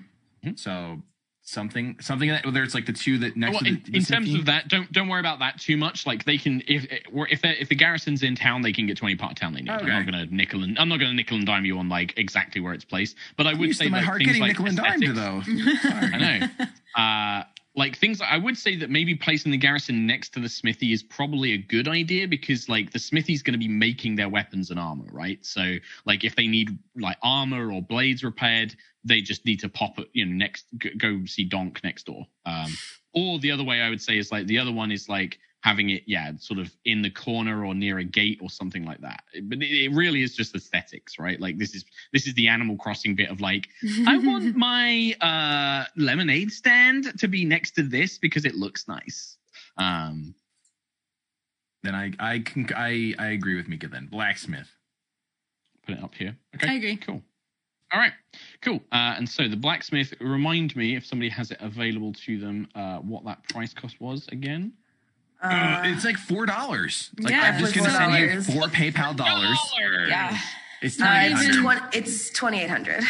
So something something that whether it's like the two that next well, to in, the, the in terms of that, don't don't worry about that too much. Like they can, if if if the garrison's in town, they can get to any part of town they need. I'm not gonna nickel and I'm not gonna nickel and dime you on like exactly where it's placed, but I I'm would say my like, heart getting like nickel and aesthetics- though. I know. Uh, like things I would say that maybe placing the garrison next to the smithy is probably a good idea because like the smithy's going to be making their weapons and armor, right? So like if they need like armor or blades repaired, they just need to pop it, you know, next go see Donk next door. Um, or the other way I would say is like the other one is like having it, yeah, sort of in the corner or near a gate or something like that. But it, it really is just aesthetics, right? Like this is this is the Animal Crossing bit of like I want my uh, lemonade stand to be next to this because it looks nice. Um, then I I can I I agree with Mica then. Blacksmith. put it up here. Okay, I agree. cool. All right, cool. Uh, and so the blacksmith, remind me if somebody has it available to them, uh, what that price cost was again. Uh, it's like four dollars. Like Yeah, I'm just gonna send you $4. PayPal dollars. yeah. It's Uh, twenty it's, hundred. 20, it's 2800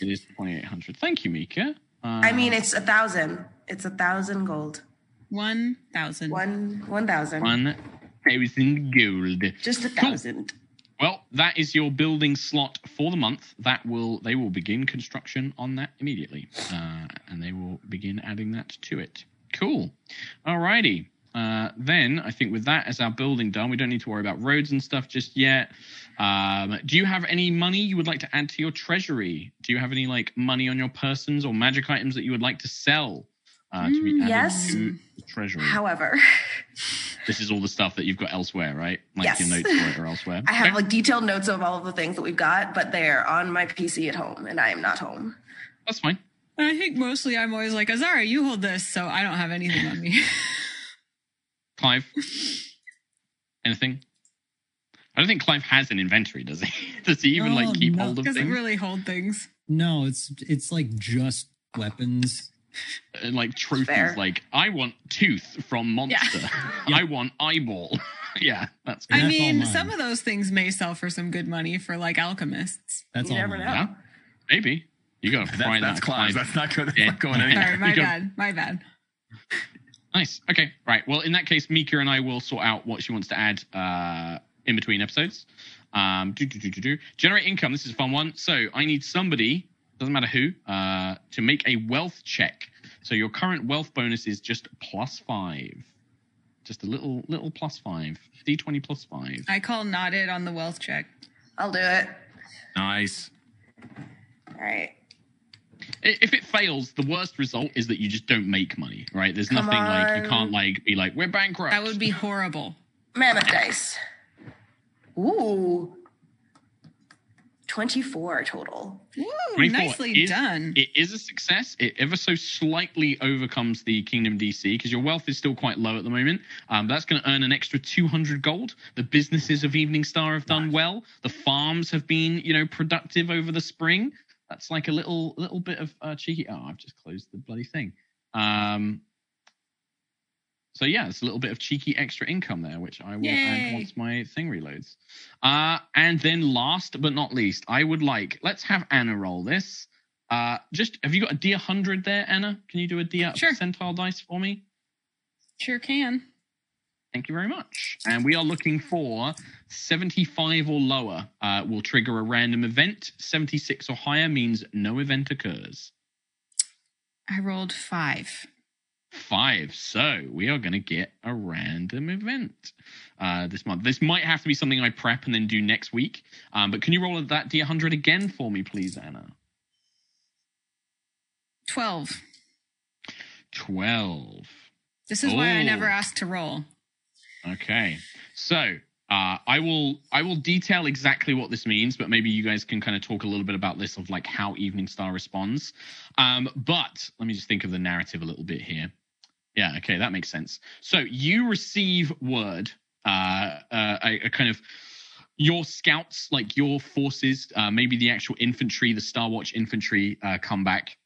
It is twenty eight hundred. Thank you, Mica. Uh, I mean, it's a thousand. It's a thousand gold. One thousand. One, one thousand. one thousand gold. Just a thousand. Cool. thousand. Well, that is your building slot for the month. That will they will begin construction on that immediately, uh, and they will begin adding that to it. Cool. Alrighty. Uh, then I think with that as our building done, we don't need to worry about roads and stuff just yet. Um, do you have any money you would like to add to your treasury? Do you have any like money on your persons or magic items that you would like to sell uh, to be Mm, added yes. to the treasury? However, this is all the stuff that you've got elsewhere, right? Like Yes. your notes for it or elsewhere. I have Okay. like detailed notes of all of the things that we've got, but they're on my PC at home, and I am not home. That's fine. I think mostly I'm always like, Azara, you hold this, so I don't have anything on me. Clive? Anything? I don't think Clive has an inventory, does he? Does he even Oh, like keep no. hold of Doesn't things? really hold things. No, it's it's like just weapons. And like trophies, Fair. like I want tooth from monster. Yeah. I want eyeball. yeah, that's Good. I That's mean, some of those things may sell for some good money for like alchemists. That's You all. never mine. know. yeah, maybe you got to That, fry that's that. Clive. Clive. That's not good. Yeah. Not going Yeah. anywhere. Sorry, my You go. bad. My bad. Nice. Okay. Right. Well, in that case, Mica and I will sort out what she wants to add uh, in between episodes. Um, do, do, do, do, do. Generate income. This is a fun one. So I need somebody, doesn't matter who, uh, to make a wealth check. So your current wealth bonus is just plus five. Just a little, little plus five. D20 plus five. I call nodded on the wealth check. I'll do it. Nice. All right. I- If it fails, the worst result is that you just don't make money, right? There's Come nothing like you can't like be like we're bankrupt. That would be horrible. Mammoth dice. Ooh. 24 total. Ooh, 24 nicely is- done. It is a success. It ever so slightly overcomes the Kingdom DC because your wealth is still quite low at the moment. Um, that's going to earn an extra 200 gold. The businesses of Eveningstar have done well. The farms have been, you know, productive over the spring. That's like a little little bit of uh, cheeky. Oh, I've just closed the bloody thing. Um, so yeah, it's a little bit of cheeky extra income there, which I will add once my thing reloads. Uh, and then last but not least, I would like let's have Anna roll this. Uh, just have you got a D hundred there, Anna? Can you do a D Sure. percentile dice for me? Sure can. Thank you very much. And we are looking for 75 or lower uh, will trigger a random event. 76 or higher means no event occurs. I rolled five. Five. So we are going to get a random event uh, this month. This might have to be something I prep and then do next week. Um, but can you roll that D100 again for me, please, Anna? 12. 12. This is why I Oh. never ask to roll. Okay. So uh, I will I will detail exactly what this means, but maybe you guys can kind of talk a little bit about this of like how Eveningstar responds. Um, but let me just think of the narrative a little bit here. Yeah, okay, that makes sense. So you receive word, uh, uh, a, a kind of your scouts, like your forces, uh, maybe the actual infantry, the Star Watch infantry, uh, come back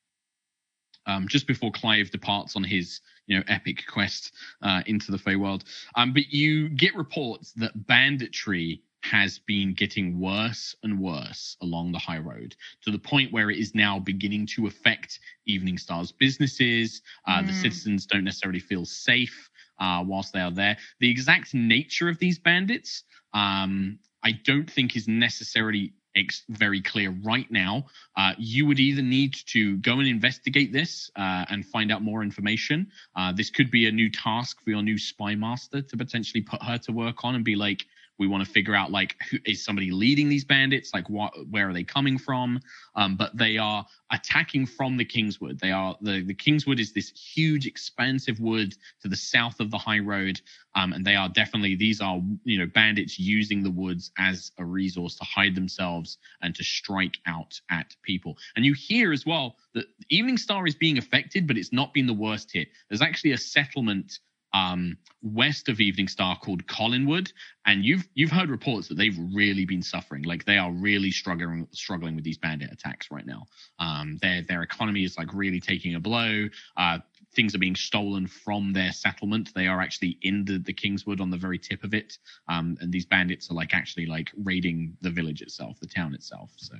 um, just before Clive departs on his you know epic quest uh, into the Feywild. Um, but you get reports that banditry has been getting worse and worse along the high road to the point where it is now beginning to affect Eveningstar's businesses. Uh, The Mm. citizens don't necessarily feel safe uh, whilst they are there. The exact nature of these bandits, um, I don't think is necessarily ex- very clear right now. Uh, you would either need to go and investigate this uh, and find out more information. Uh, this could be a new task for your new spy master to potentially put her to work on and be like, we want to figure out like who is somebody leading these bandits? Like what where are they coming from? Um, but they are attacking from the kingswood they are the, the kingswood is this huge expansive wood to the south of the high road. Um, and they are definitely these are you know bandits using the woods as a resource to hide themselves and to strike out at people. And you hear as well that Eveningstar is being affected but it's not been the worst hit. There's actually a settlement um, west of Eveningstar called Collinwood, and you've you've heard reports that they've really been suffering. Like they are really struggling struggling with these bandit attacks right now. Um, their their economy is like really taking a blow. Uh, things are being stolen from their settlement. They are actually in the, the Kingswood on the very tip of it, um, and these bandits are like actually like raiding the village itself, the town itself. So,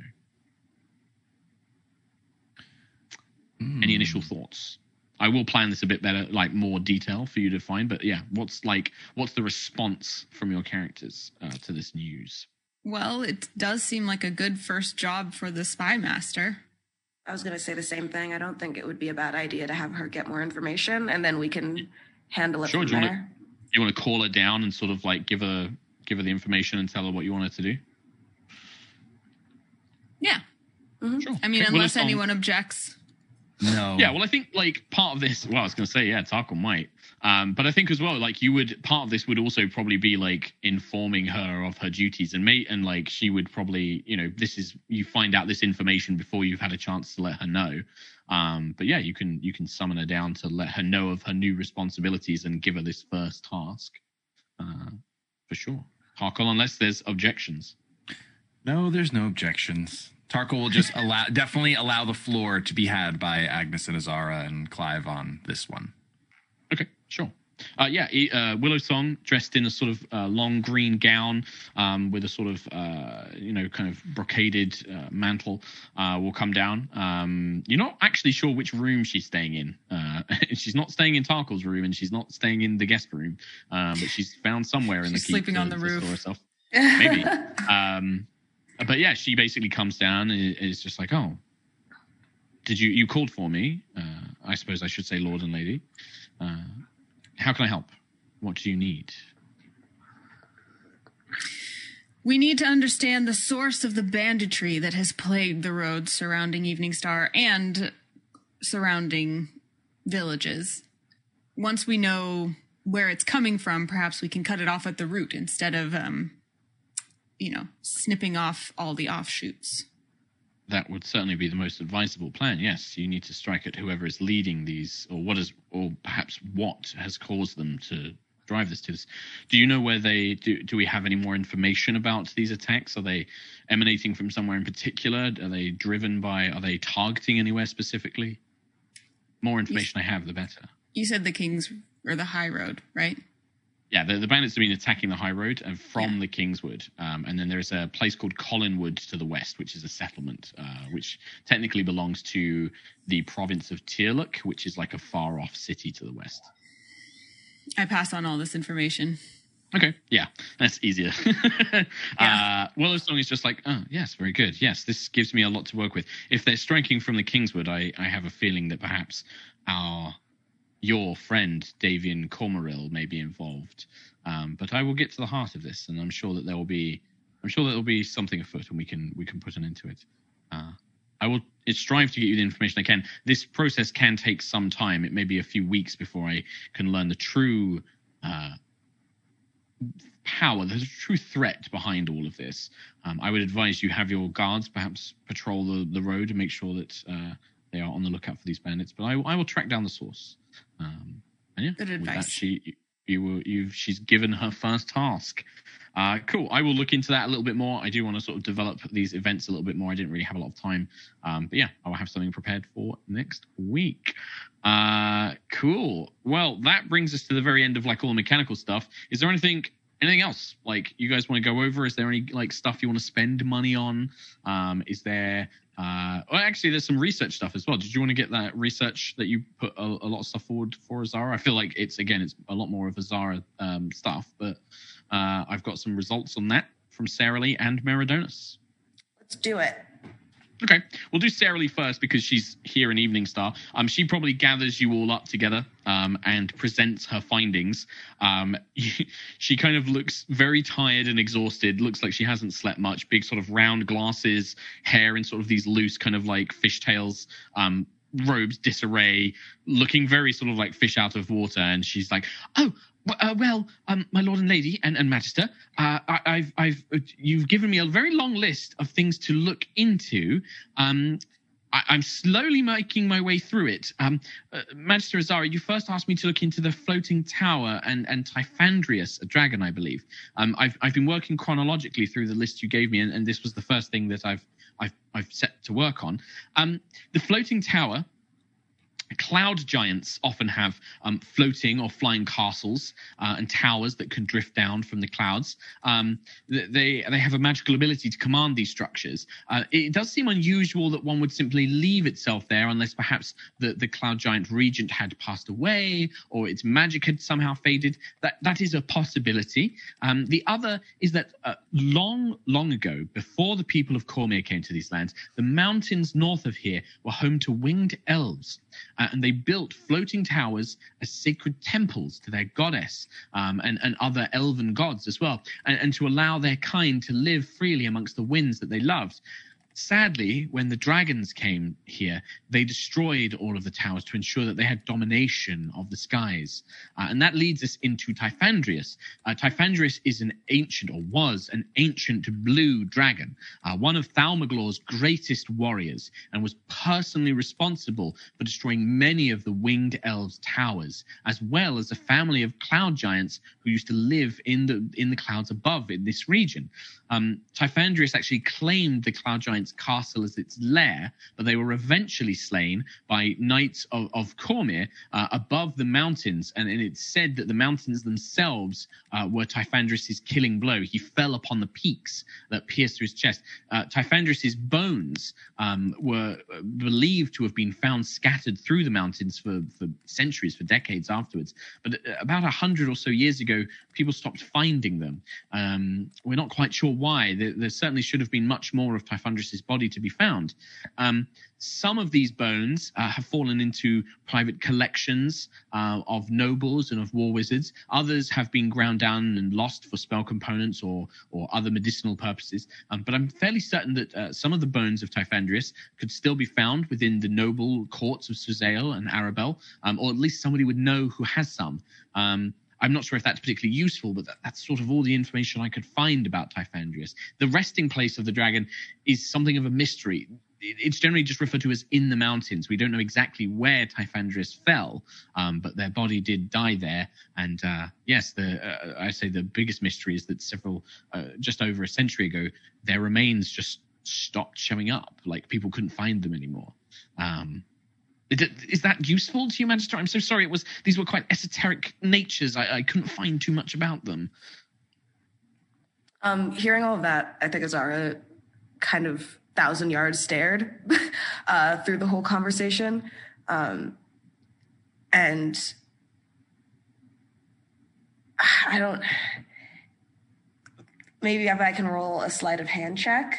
any initial thoughts? I will plan this a bit better, like more detail for you to find. But yeah, what's like what's the response from your characters uh, to this news? Well, it does seem like a good first job for the spy master. I was going to say the same thing. I don't think it would be a bad idea to have her get more information and then we can handle it Sure, from do you wanna- You want to call her down and sort of like give her give her the information and tell her what you want her to do? Yeah. Sure. I mean, Okay, well, unless it's on- anyone objects. No. Yeah, well, I think like part of this. Well, I was going to say, yeah, Tarkhal might, um, but I think as well, like you would part of this would also probably be like informing her of her duties and mate, and like she would probably, you know, this is you find out this information before you've had a chance to let her know. Um, but yeah, you can you can summon her down to let her know of her new responsibilities and give her this first task, uh, for sure. Tarkhal, unless there's objections. No, there's no objections. Tarkhal will just allow, definitely allow the floor to be had by Agnis and Azara and Clive on this one. Okay, sure. Uh, yeah, uh, Willow Song dressed in a sort of uh, long green gown um, with a sort of uh, you know kind of brocaded uh, mantle uh, will come down. Um, you're not actually sure which room she's staying in. Uh, she's not staying in Tarkhal's room, and she's not staying in the guest room. Um, but she's found somewhere in She's the keep sleeping to- on the roof. herself. Maybe. But yeah, she basically comes down and is just like, oh. Did you you called for me? Uh, I suppose I should say, Lord and Lady. Uh, how can I help? What do you need? We need to understand the source of the banditry that has plagued the roads surrounding Eveningstar and surrounding villages. Once we know where it's coming from, perhaps we can cut it off at the root instead of, um, you know, snipping off all the offshoots. That would certainly be the most advisable plan. Yes, you need to strike at whoever is leading these, or what is, or perhaps what has caused them to drive this to this. Do you know where they do? Do we have any more information about these attacks? Are they emanating from somewhere in particular? Are they driven by? Are they targeting anywhere specifically? More information I have, the better. You said the King's or the High Road, right? Yeah, the, the bandits have been attacking the high road and from Yeah. the Kingswood. Um, and then there's a place called Collinwood to the west, which is a settlement, uh, which technically belongs to the province of Tyrluk, which is like a far off city to the west. I pass on all this information. Okay, yeah, that's easier. uh, Willow Song is just like, oh, yes, very good. Yes, this gives me a lot to work with. If they're striking from the Kingswood, I, I have a feeling that perhaps our your friend Davian Cormoril may be involved. Um, but I will get to the heart of this, and I'm sure that there will be, I'm sure that there will be something afoot, and we can we can put an end to it. Uh, I will strive to get you the information I can. This process can take some time. It may be a few weeks before I can learn the true uh, power, the true threat behind all of this. Um, I would advise you have your guards perhaps patrol the, the road and make sure that uh, they are on the lookout for these bandits. But I, I will track down the source. Um, and yeah, Good with that, advice. she, you will, you've, she's given her first task. Uh, cool. I will look into that a little bit more. I do want to sort of develop these events a little bit more. I didn't really have a lot of time. Um, but yeah, I will have something prepared for next week. Uh, cool. Well, that brings us to the very end of like all the mechanical stuff. Is there anything anything else like you guys want to go over? Is there any like stuff you want to spend money on? Um, is there uh, well, actually, there's some research stuff as well. Did you want to get that research that you put a, a lot of stuff forward for Azara? I feel like it's again, it's a lot more of Azara um, stuff, but uh, I've got some results on that from Sarah Lee and Meridonis. Let's do it. Okay, we'll do Sarah Lee first because she's here in Eveningstar. Um, she probably gathers you all up together um, and presents her findings. Um, she kind of looks very tired and exhausted. Looks like she hasn't slept much. Big sort of round glasses, hair in sort of these loose kind of like fishtails. Um, robes disarray looking very sort of like fish out of water and she's like oh uh, well um my lord and lady and, and magister uh, I, i've i've uh, you've given me a very long list of things to look into um I, I'm slowly making my way through it. Um, uh, Magister Azari, you first asked me to look into the floating tower and and Typhandrius, a dragon, I believe. Um, I've I've been working chronologically through the list you gave me, and, and this was the first thing that I've I've I've set to work on. Um, the floating tower. Cloud giants often have um, floating or flying castles uh, and towers that can drift down from the clouds. Um, they they have a magical ability to command these structures. Uh, it does seem unusual that one would simply leave itself there unless perhaps the, the cloud giant regent had passed away or its magic had somehow faded. That that is a possibility. Um, the other is that uh, long long ago, before the people of Cormyr came to these lands, the mountains north of here were home to winged elves uh, and they built floating towers as sacred temples to their goddess um, and, and other elven gods as well, and, and to allow their kind to live freely amongst the winds that they loved. Sadly, when the dragons came here, they destroyed all of the towers to ensure that they had domination of the skies. Uh, and that leads us into Typhandrius. Uh, Typhandrius is an ancient, or was an ancient blue dragon, uh, one of Thalmaglor's greatest warriors, and was personally responsible for destroying many of the winged elves' towers, as well as a family of cloud giants who used to live in the in the clouds above in this region. Um, Typhandrius actually claimed the cloud giants Giant's castle as its lair, but they were eventually slain by knights of, of Cormyr uh, above the mountains. And, and it's said that the mountains themselves uh, were Typhandris's killing blow. He fell upon the peaks that pierced through his chest. Uh, bones um, were uh, believed to have been found scattered through the mountains for, for centuries, for decades afterwards. But uh, about a hundred or so years ago, people stopped finding them. Um, we're not quite sure why. There, there, certainly should have been much more of Typhondris's body to be found. Um, some of these bones uh, have fallen into private collections uh, of nobles and of war wizards. Others have been ground down and lost for spell components or or other medicinal purposes. Um, but I'm fairly certain that uh, some of the bones of Typhandris could still be found within the noble courts of Suzail and Arabel, um, or at least somebody would know who has some. Um, I'm not sure if that's particularly useful, but that, that's sort of all the information I could find about Typhandrius. The resting place of the dragon is something of a mystery. It's generally just referred to as in the mountains. We don't know exactly where Typhandrius fell, um, but their body did die there. And uh, yes, the uh, I say the biggest mystery is that several, uh, just over a century ago, their remains just stopped showing up. Like people couldn't find them anymore. Um, is that useful to you, Magister? I'm so sorry. It was these were quite esoteric natures. I, I couldn't find too much about them. Um, hearing all of that, I think Azara kind of thousand yards stared uh, through the whole conversation, um, and I don't. Maybe if I can roll a sleight of hand check.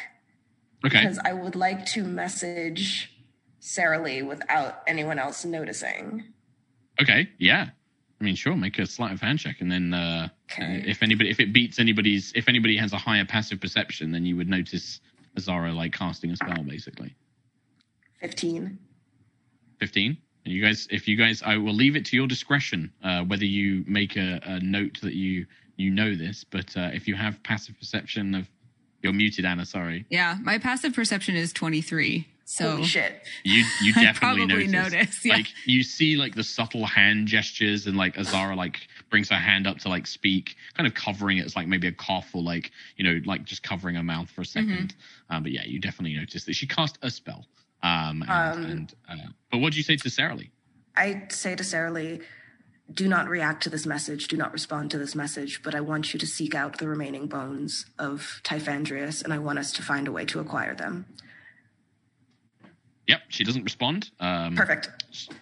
Okay. Because I would like to message Sarah Lee without anyone else noticing. Okay, yeah. I mean, sure, make a sleight of hand check, and then uh, Okay. if anybody, if it beats anybody's, if anybody has a higher passive perception, then you would notice Azara like casting a spell, basically. 15. Fifteen. And you guys, if you guys, I will leave it to your discretion uh, whether you make a, a note that you you know this. But uh, if you have passive perception of, you're muted, Anna. Sorry. Yeah, my passive perception is 23. So Holy shit. You you definitely notice. notice, yeah. Like you see like the subtle hand gestures and like Azara like brings her hand up to like speak, kind of covering it as like maybe a cough or like you know like just covering her mouth for a 2nd Mm-hmm. Um, but yeah, you definitely notice that she cast a spell. Um, and, Um, and uh, but what do you say to Sarah Lee? I say to Sarah Lee, do not react to this message, do not respond to this message, but I want you to seek out the remaining bones of Typhandrius, and I want us to find a way to acquire them. Yep, she doesn't respond. Um, Perfect.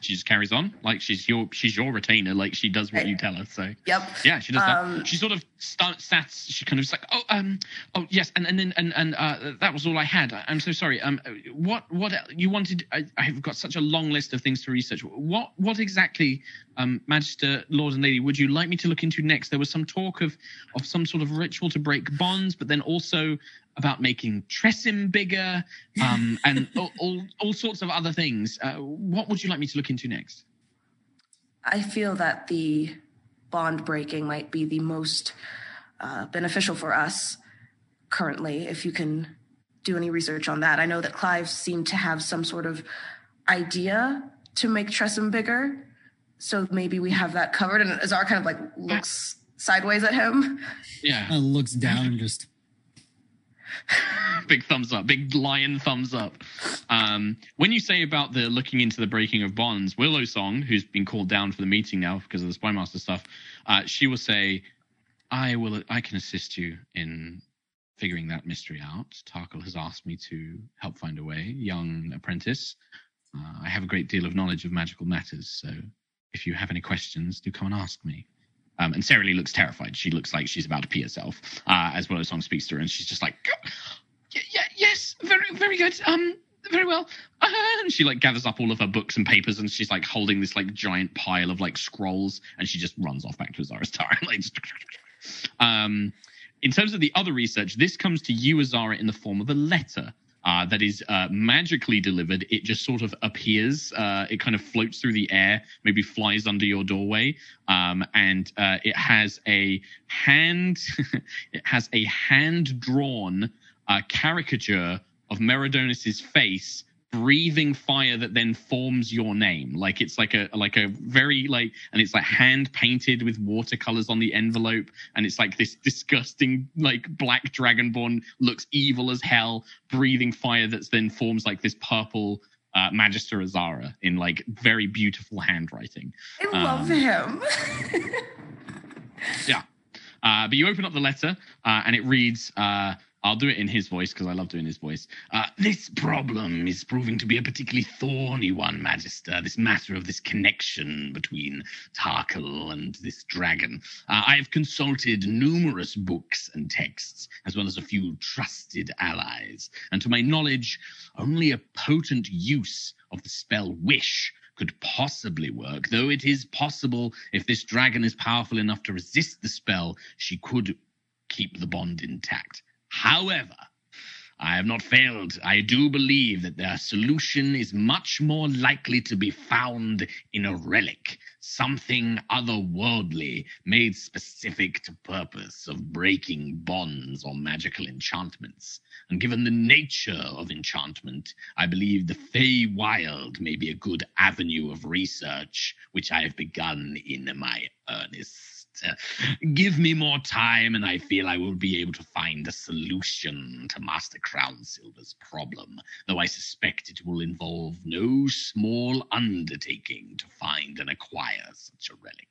She just carries on like she's your she's your retainer. Like she does what Right. you tell her. So Yep. Yeah, she does Um, that. She sort of starts. sat. She kind of like, "Oh, um, oh yes," and and then and and uh, that was all I had. I- I'm so sorry. Um, what what you wanted? I, I've got such a long list of things to research. What what exactly, um, Magister, Lord and Lady, would you like me to look into next? There was some talk of of some sort of ritual to break bonds, but then also about making Tressym bigger, um, and all, all all sorts of other things. Uh, what would you like me to look into next? I feel that the bond breaking might be the most uh, beneficial for us currently, if you can do any research on that. I know that Clive seemed to have some sort of idea to make Tressym bigger. So maybe we have that covered. And Azar kind of like looks sideways at him. Yeah. Uh, looks down and just big thumbs up, big lion thumbs up. Um, when you say about the looking into the breaking of bonds, Willow Song, who's been called down for the meeting now because of the Spymaster stuff, uh, she will say, "I will. I can assist you in figuring that mystery out. Tarkhal has asked me to help find a way. Young apprentice, uh, I have a great deal of knowledge of magical matters, so if you have any questions, do come and ask me." Um, and Sarah Lee looks terrified. She looks like she's about to pee herself uh, as Willow Song speaks to her, and she's just like, yeah, yeah, yes, very, very good. Um, very well. Uh, and she like gathers up all of her books and papers, and she's like holding this like giant pile of like scrolls, and she just runs off back to Azara's tower. like, just- um, in terms of the other research, this comes to you, Azara, in the form of a letter. Uh, that is uh, magically delivered. It just sort of appears. Uh, it kind of floats through the air, maybe flies under your doorway, um, and uh, it has a hand. it has a hand drawn uh, caricature of Meridonis's face breathing fire that then forms your name like it's like a like a very like and it's like hand painted with watercolors on the envelope and it's like this disgusting like black dragonborn looks evil as hell breathing fire that's then forms like this purple uh, Magister Azara in like very beautiful handwriting. I love Um, him. Yeah. Uh, but you open up the letter uh, and it reads, uh, I'll do it in his voice because I love doing his voice. Uh, this problem is proving to be a particularly thorny one, Magister. This matter of this connection between Tarkhal and this dragon. Uh, I have consulted numerous books and texts, as well as a few trusted allies. And to my knowledge, only a potent use of the spell Wish could possibly work, though it is possible if this dragon is powerful enough to resist the spell, she could keep the bond intact. However, I have not failed. I do believe that their solution is much more likely to be found in a relic, something otherworldly, made specific to purpose of breaking bonds or magical enchantments. And given the nature of enchantment, I believe the Feywild may be a good avenue of research, which I have begun in my earnest. Give me more time, and I feel I will be able to find a solution to Master Crownsilver's problem, though I suspect it will involve no small undertaking to find and acquire such a relic.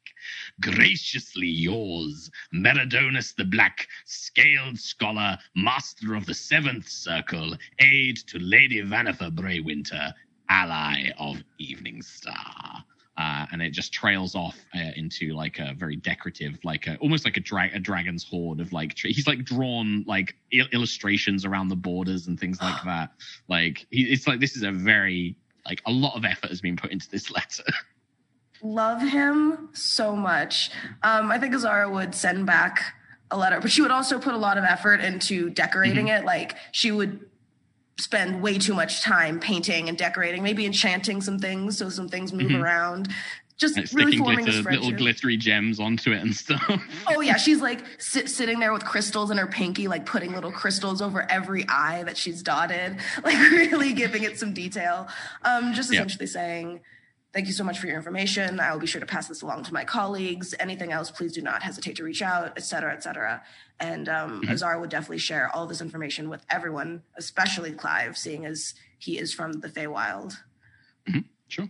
Graciously yours, Meridonus the Black, scaled scholar, master of the seventh circle, aide to Lady Vanifer Braywinter, ally of Eveningstar. Uh, and it just trails off uh, into like a very decorative, like a, almost like a, dra- a dragon's horde of like tra- he's like drawn like il- illustrations around the borders and things like that. Like he, it's like this is a very like a lot of effort has been put into this letter. love him so much. Um, I think Azara would send back a letter, but she would also put a lot of effort into decorating Mm-hmm. it. Like she would spend way too much time painting and decorating, maybe enchanting some things so some things move Mhm. around. Just Like, really sticking forming glitter, this little glittery gems onto it and stuff. Oh yeah, she's like sit, sitting there with crystals in her pinky, like putting little crystals over every eye that she's dotted, like really giving it some detail. Um, just Yeah. essentially saying, "Thank you so much for your information. I will be sure to pass this along to my colleagues. Anything else, please do not hesitate to reach out, et cetera, et cetera." And um, Mhm. Azara would definitely share all this information with everyone, especially Clive, seeing as he is from the Feywild. Sure.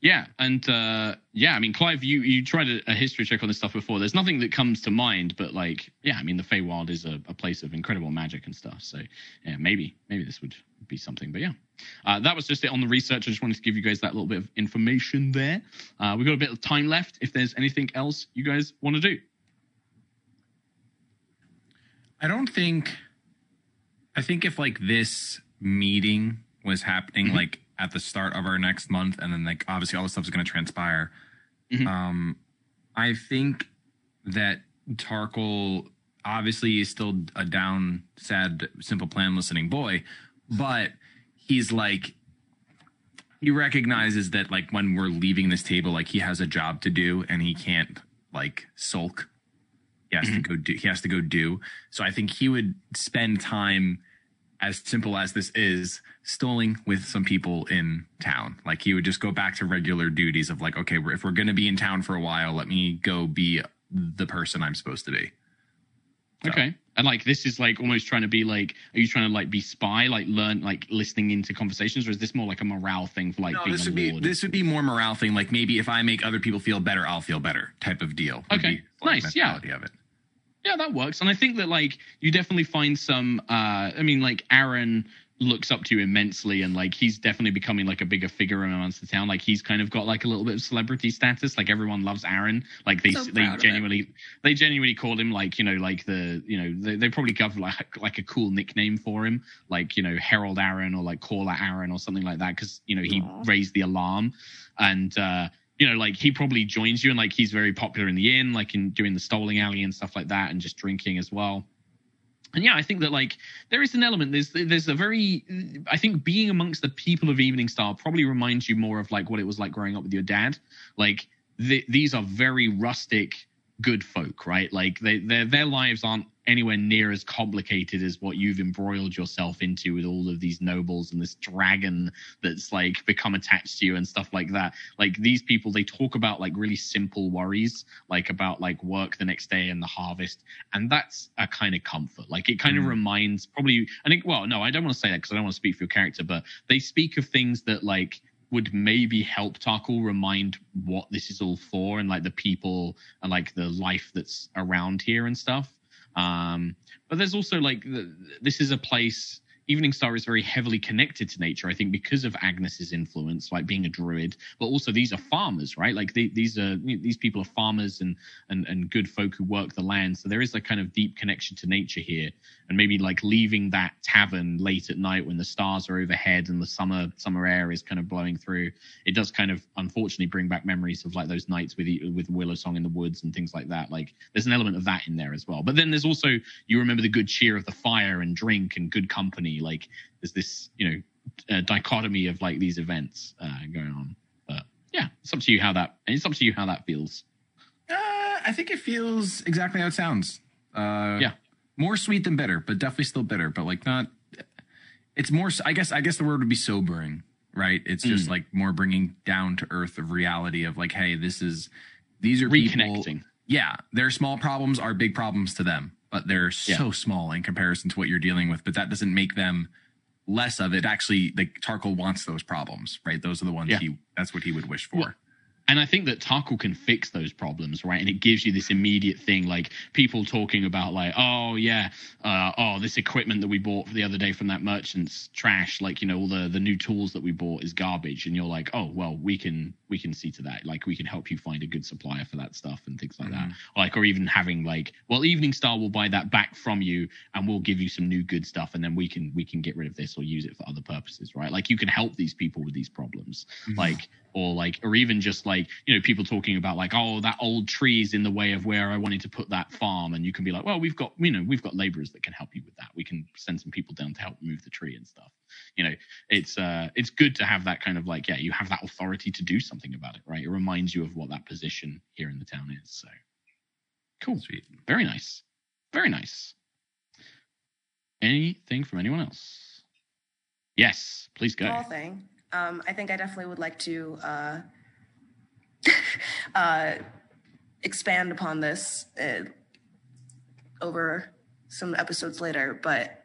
Yeah, and uh, yeah, I mean, Clive, you you tried a, a history check on this stuff before. There's nothing that comes to mind, but like, yeah, I mean, the Feywild is a, a place of incredible magic and stuff. So yeah, maybe maybe this would be something. But yeah, uh, that was just it on the research. I just wanted to give you guys that little bit of information there. Uh, we've got a bit of time left. If there's anything else you guys want to do, I don't think. I think if like this meeting was happening Mhm. like at the start of our next month, and then like obviously all stuff is going to transpire. Mhm. Um, I think that Tarkhal obviously is still a down, sad, simple plan listening boy, but he's like he recognizes that like when we're leaving this table, like he has a job to do and he can't like sulk. He has to mm-hmm. go do. He has to go do. So I think he would spend time, as simple as this is, stalling with some people in town. Like he would just go back to regular duties of like, okay, if we're going to be in town for a while, let me go be the person I'm supposed to be. So- okay. And like, this is like almost trying to be like, are you trying to like be spy, like learn, like listening into conversations, or is this more like a morale thing for like no, being this would be lord? this would be more morale thing. Like maybe if I make other people feel better, I'll feel better type of deal. Okay. like, Nice, yeah. Of it. Yeah, that works. And I think that like you definitely find some uh I mean like Aaron looks up to you immensely and like he's definitely becoming like a bigger figure amongst the town. Like he's kind of got like a little bit of celebrity status. Like everyone loves Aaron. Like they So they genuinely they genuinely call him like, you know, like the you know, they, they probably got like like a cool nickname for him, like, you know, Herald Aaron or like Caller Aaron or something like that, because you know, he Aw. raised the alarm and uh you know, like he probably joins you and like he's very popular in the inn, like in doing the stoling alley and stuff like that, and just drinking as well. And yeah, I think that like there is an element. There's there's a very I think being amongst the people of Eveningstar probably reminds you more of like what it was like growing up with your dad. Like th- these are very rustic, good folk, right? Like they their their lives aren't anywhere near as complicated as what you've embroiled yourself into with all of these nobles and this dragon that's like become attached to you and stuff like that. Like these people, they talk about like really simple worries, like about like work the next day and the harvest, and that's a kind of comfort. Like it kind of Mm. reminds probably. I think. Well, no, I don't want to say that because I don't want to speak for your character, but they speak of things that like would maybe help Tarkhal remind what this is all for and like the people and like the life that's around here and stuff. Um, but there's also like the, this is a place. Eveningstar is very heavily connected to nature, I think, because of Agnis's influence, like being a druid. But also, these are farmers, right? Like they, these are these people are farmers and and and good folk who work the land. So there is a kind of deep connection to nature here, and maybe like leaving that tavern late at night when the stars are overhead and the summer summer air is kind of blowing through. It does kind of unfortunately bring back memories of like those nights with with Willow Song in the woods and things like that. Like there's an element of that in there as well. But then there's also you remember the good cheer of the fire and drink and good company. Like there's this you know uh, dichotomy of like these events uh, going on. But yeah, it's up to you how that and it's up to you how that feels. Uh, I think it feels exactly how it sounds. Uh, Yeah. more sweet than bitter, but definitely still bitter. But like not. It's more. I guess. I guess the word would be sobering, right? It's just Mm. like more bringing down to earth of reality of like, hey, this is. These are people. Reconnecting. Yeah, their small problems are big problems to them, but they're so small in comparison to what you're dealing with. But that doesn't make them less of it. Actually, like Tarkhal wants those problems, right? Those are the ones Yeah. he. That's what he would wish for. Well, And I think that Tarkhal can fix those problems, right? And it gives you this immediate thing, like people talking about, like, oh yeah, uh, oh this equipment that we bought the other day from that merchant's trash. Like, you know, all the the new tools that we bought is garbage, and you're like, oh well, we can we can see to that. Like, we can help you find a good supplier for that stuff and things like that. Like, or even having like, well, Eveningstar will buy that back from you, and we'll give you some new good stuff, and then we can we can get rid of this or use it for other purposes, right? Like, you can help these people with these problems, like or like or even just like you know people talking about like oh that old tree's in the way of where i wanted to put that farm. And you can be like well we've got you know we've got laborers that can help you with that. We can send some people down to help move the tree and stuff. You know it's uh it's good to have that kind of like yeah you have that authority to do something about it right? It reminds you of what that position here in the town is so. Cool. Sweet. very nice. Very nice. Anything from anyone else? Yes please go. Small thing. Um, I think I definitely would like to uh, uh, expand upon this uh, over some episodes later, but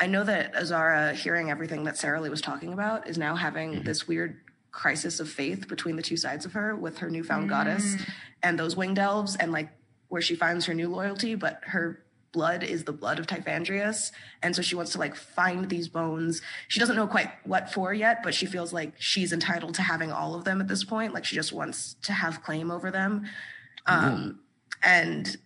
I know that Azara, hearing everything that Sarah Lee was talking about, is now having this weird crisis of faith between the two sides of her with her newfound goddess and those winged elves, and like where she finds her new loyalty, but her blood is the blood of Typhandrius. And so she wants to like find these bones. She doesn't know quite what for yet, but she feels like she's entitled to having all of them at this point. Like she just wants to have claim over them. Um, and,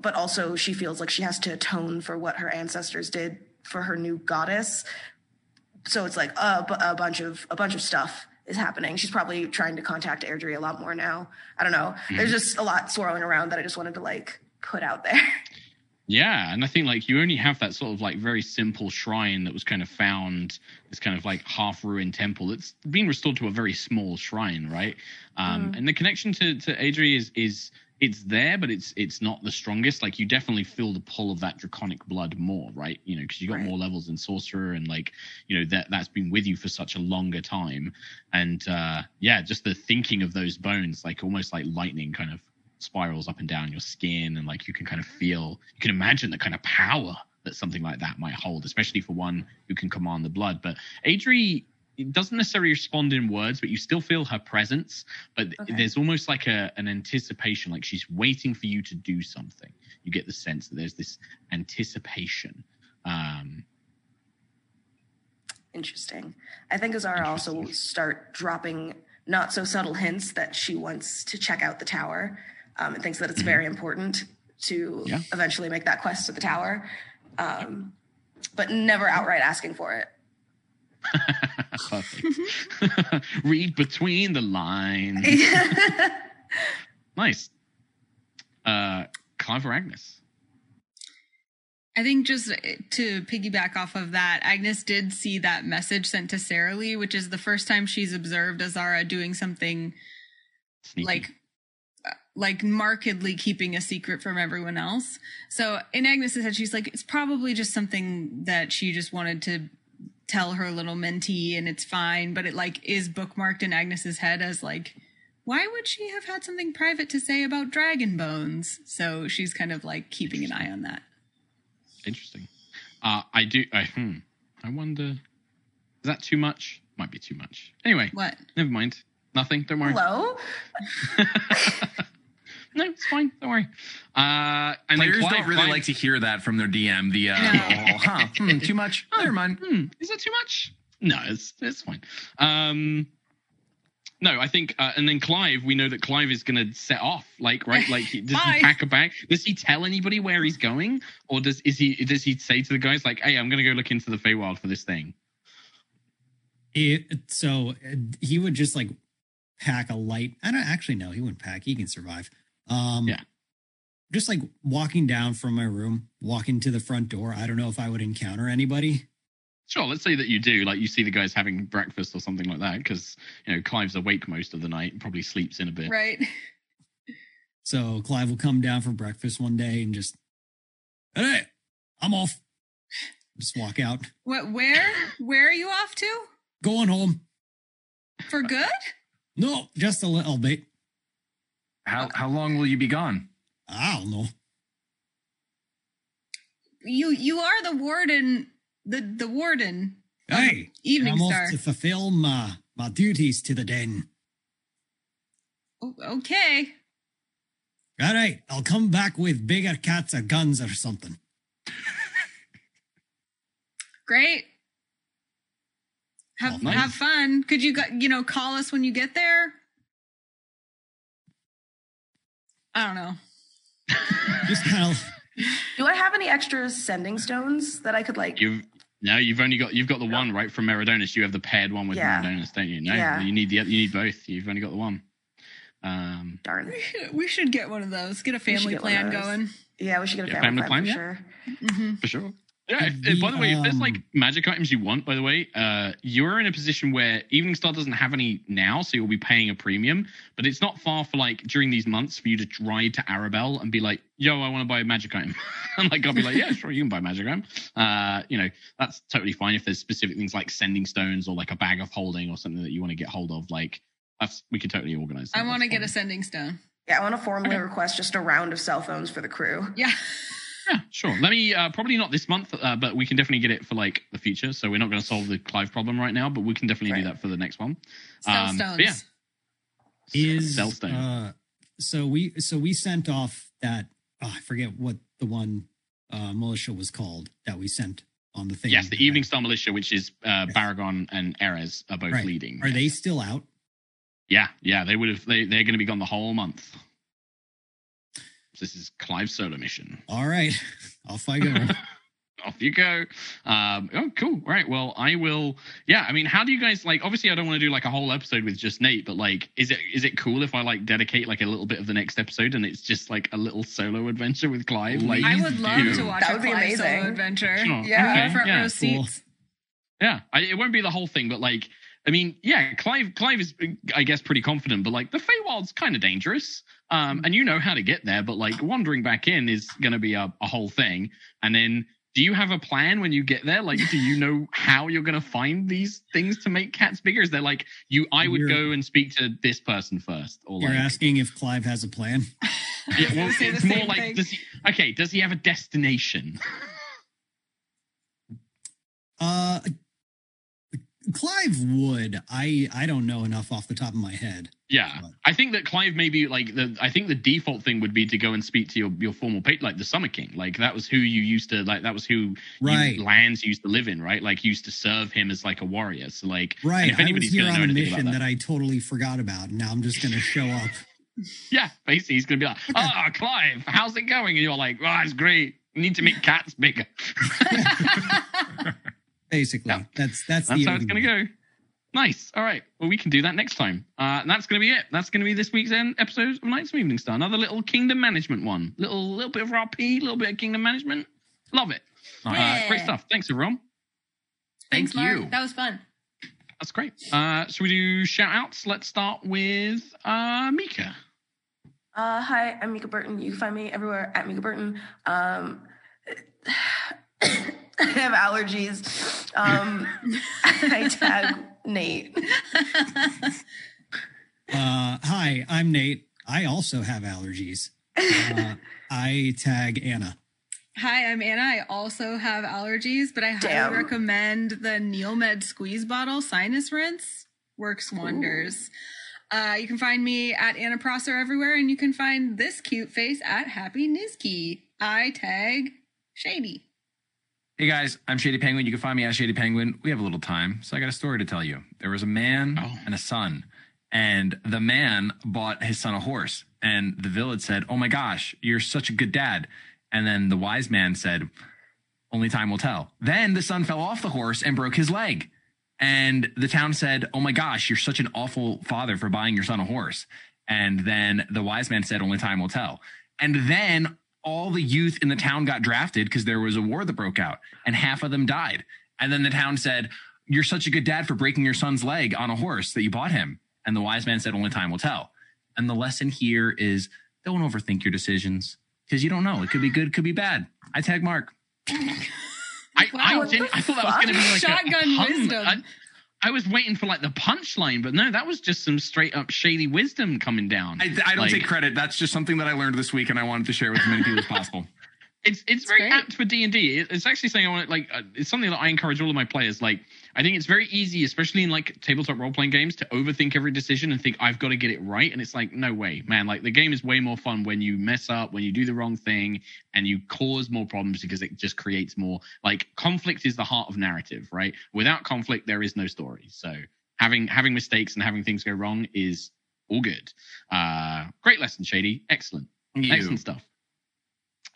but also she feels like she has to atone for what her ancestors did for her new goddess. So it's like a, a bunch of, a bunch of stuff is happening. She's probably trying to contact Aerdrie a lot more now. I don't know. There's just a lot swirling around that I just wanted to like put out there. Yeah, and I think like you only have that sort of like very simple shrine that was kind of found, this kind of like half ruined temple that's been restored to a very small shrine, right? Um, And the connection to to Aerdrie is is it's there, but it's it's not the strongest. Like you definitely feel the pull of that draconic blood more, right? You know, because you got Right. more levels in sorcerer, and like you know that that's been with you for such a longer time, and uh yeah, just the thinking of those bones, like almost like lightning, kind of spirals up and down your skin and like you can kind of feel you can imagine the kind of power that something like that might hold especially for one who can command the blood. But Aerdrie doesn't necessarily respond in words but you still feel her presence. But Okay. there's almost like a an anticipation like she's waiting for you to do something. You get the sense that there's this anticipation um Interesting. I think Azara also will start dropping not so subtle hints that she wants to check out the tower um, and thinks that it's very important to Yeah. eventually make that quest to the tower, um, but never outright asking for it. perfect read between the lines. Nice. Uh clever Agnis. I think just to piggyback off of that, Agnis did see that message sent to Sarah Lee, which is the first time she's observed Azara doing something Sneaky. like like markedly keeping a secret from everyone else. So in Agnis's head, she's like, it's probably just something that she just wanted to tell her little mentee and it's fine, but it like is bookmarked in Agnis's head as like, why would she have had something private to say about dragon bones? So she's kind of like keeping an eye on that. Interesting. Uh, I do. I, hmm. I wonder. Is that too much? Might be too much. Anyway, What? never mind. Nothing. Don't worry. Hello? no, it's fine. Don't worry. Uh, and then Players don't really Clive- like to hear that from their DM. The uh, No. oh, huh, hmm, too much. Never mind. Hmm, is that too much? No, it's it's fine. Um, no, I think, uh, and then Clive, we know that Clive is going to set off. Like, right? Like, he- does he pack a bag? Does he tell anybody where he's going, or does is he does he say to the guys like, "Hey, I'm going to go look into the Feywild for this thing"? It, so uh, he would just like pack a light. I don't actually know. He wouldn't pack. He can survive. Um, Yeah. Just like walking down from my room, walking to the front door. I don't know if I would encounter anybody. Sure, let's say that you do. Like, you see the guys having breakfast or something like that, because you know Clive's awake most of the night, and probably sleeps in a bit. Right? So Clive will come down for breakfast one day and just, hey, I'm off. Just walk out, What? Where? Where are you off to? going home. For good? No, just a little bit. How how long will you be gone? I don't know. You you are the warden. The the warden. of Hey, Evening I'm Star. off to fulfill my my duties to the den. Okay. All right, I'll come back with bigger cats or guns or something. Great. Have nice. have fun. Could you you know call us when you get there? I don't know. Just kind of Do I have any extra sending stones that I could like? You've no, you've only got you've got the one right from Meridonis. You have the paired one with Yeah. Meridonis, don't you? No, Yeah. you need the you need both. You've only got the one. Um, Darn. We should, we should get one of those. Get a family get plan going. Yeah, we should get a Yeah, family, family plan, plan, for sure. hmm for sure. Yeah. If, The, by the way, if there's like um, magic items you want, by the way, uh, you're in a position where Eveningstar doesn't have any now, so you'll be paying a premium. But it's not far for like during these months for you to ride to Arabel and be like, "Yo, I want to buy a magic item," and like I'll be like, "Yeah, sure, you can buy a magic item." Uh, you know, that's totally fine if there's specific things like sending stones or like a bag of holding or something that you want to get hold of. Like that's we could totally organize. That. I want to That's get a sending stone. Yeah, I want to formally Okay. request just a round of cell phones for the crew. Yeah. Yeah, sure. Let me uh, probably not this month, uh, but we can definitely get it for like the future. So we're not going to solve the Clive problem right now, but we can definitely do that for the next one. Cell Um, stones. but yeah. is Cellstone. uh so we so we sent off that oh, I forget what the one uh militia was called that we sent on the thing. yes, the Eveningstar Militia, which is uh, Yes. Baragon and Erez, are both Right. leading. Are they still out? Yeah, yeah, they would have. They, they're going to be gone the whole month. This is Clive's solo mission. All right. Off I go. Off you go. Um, oh, cool. Right. Well, I will. Yeah. I mean, how do you guys like? Obviously, I don't want to do like a whole episode with just Nate, but like, is it is it cool if I like dedicate like a little bit of the next episode and it's just like a little solo adventure with Clive? Like, I would love you to watch That a would be Clive solo amazing. adventure. Sure. Yeah. Okay, Front yeah, row cool. seats. Yeah, I, it won't be the whole thing, but like, I mean, yeah, Clive, Clive is, I guess, pretty confident, but like, the Feywild's kind of dangerous, um, and you know how to get there, but like, wandering back in is going to be a, a whole thing. And then, do you have a plan when you get there? Like, do you know how you're going to find these things to make cats bigger? Is there like, you, I would You're- go and speak to this person first, or You're like, asking if Clive has a plan. yeah, well, it's more same like, thing. does he, okay, does he have a destination? Uh Clive would. I I don't know enough off the top of my head. Yeah, I think that Clive maybe like the. I think the default thing would be to go and speak to your your formal page, like the Summer King. Like that was who you used to like. That was who Right. you, lands used to live in, right? Like used to serve him as like a warrior. So like, Right. if I was anybody's here on a mission about that. I totally forgot about. And now I'm just gonna show up. yeah, basically he's gonna be like, "Ah, Clive, how's it going?" And you're like, "Oh, it's great. Need to make cats bigger." Basically. Yeah. That's that's, That's the how it's going to go. Nice. All right. Well, we can do that next time. Uh, and that's going to be it. That's going to be this week's end episode of Nights of Eveningstar. Another little kingdom management one. Little little bit of RP, little bit of kingdom management. Love it. Uh, Yeah. great stuff. Thanks, everyone. Thanks, Thank Mark. you. That was fun. That's great. Uh, should we do shout outs? Let's start with uh, Mica. Uh, hi, I'm Mica Burton. You can find me everywhere at Mica Burton. Um, I have allergies. Um, I tag Nate. Uh, hi, I'm Nate. I also have allergies. Uh, I tag Anna. Hi, I'm Anna. I also have allergies, but I Damn. highly recommend the NeilMed squeeze bottle sinus rinse. Works wonders. Uh, you can find me at Anna Prosser everywhere, and you can find this cute face at Happy Nizki. I tag Shady. Hey guys, I'm Shady Penguin. You can find me at Shady Penguin. We have a little time, so I got a story to tell you. There was a man Oh. and a son, and the man bought his son a horse, and the village said, "Oh my gosh, you're such a good dad." And then the wise man said, "Only time will tell." Then the son fell off the horse and broke his leg. And the town said, Oh my gosh, you're such an awful father for buying your son a horse. And then the wise man said, Only time will tell. And then all the youth in the town got drafted because there was a war that broke out and half of them died. And then the town said, You're such a good dad for breaking your son's leg on a horse that you bought him. And the wise man said, Only time will tell. And the lesson here is don't overthink your decisions because you don't know. It could be good, could be bad. I tag Mark. I, I, Wow. didn't, I thought that was going to be like a- a, Shotgun wisdom. I, I was waiting for like the punchline, but no, that was just some straight up shady wisdom coming down. I, I don't Like- take credit. That's just something that I learned this week and I wanted to share with as many people as possible. it's it's very great. apt for D and D. It's actually something I want to like. Uh, it's something that I encourage all of my players. Like, I think it's very easy, especially in like tabletop role playing games, to overthink every decision and think I've got to get it right. And it's like, no way, man. Like the game is way more fun when you mess up, when you do the wrong thing, and you cause more problems because it just creates more. Like conflict is the heart of narrative, right? Without conflict, there is no story. So having having mistakes and having things go wrong is all good. Uh, great lesson, Shady. Excellent. You. Excellent stuff.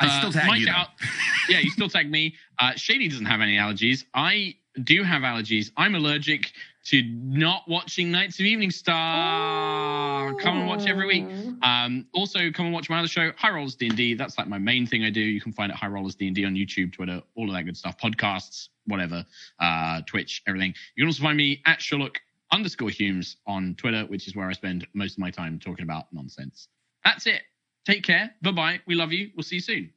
I Uh, still tag Mike you. out- yeah, you still tag me. Uh, Shady doesn't have any allergies. I do have allergies. I'm allergic to not watching Nights of Eveningstar. Come and watch every week. Um, also, come and watch my other show, High Rollers D&D. That's like my main thing I do. You can find it High Rollers D&D on YouTube, Twitter, all of that good stuff. Podcasts, whatever, uh, Twitch, everything. You can also find me at Sherlock underscore Hulmes on Twitter, which is where I spend most of my time talking about nonsense. That's it. Take care. Bye bye. We love you. We'll see you soon.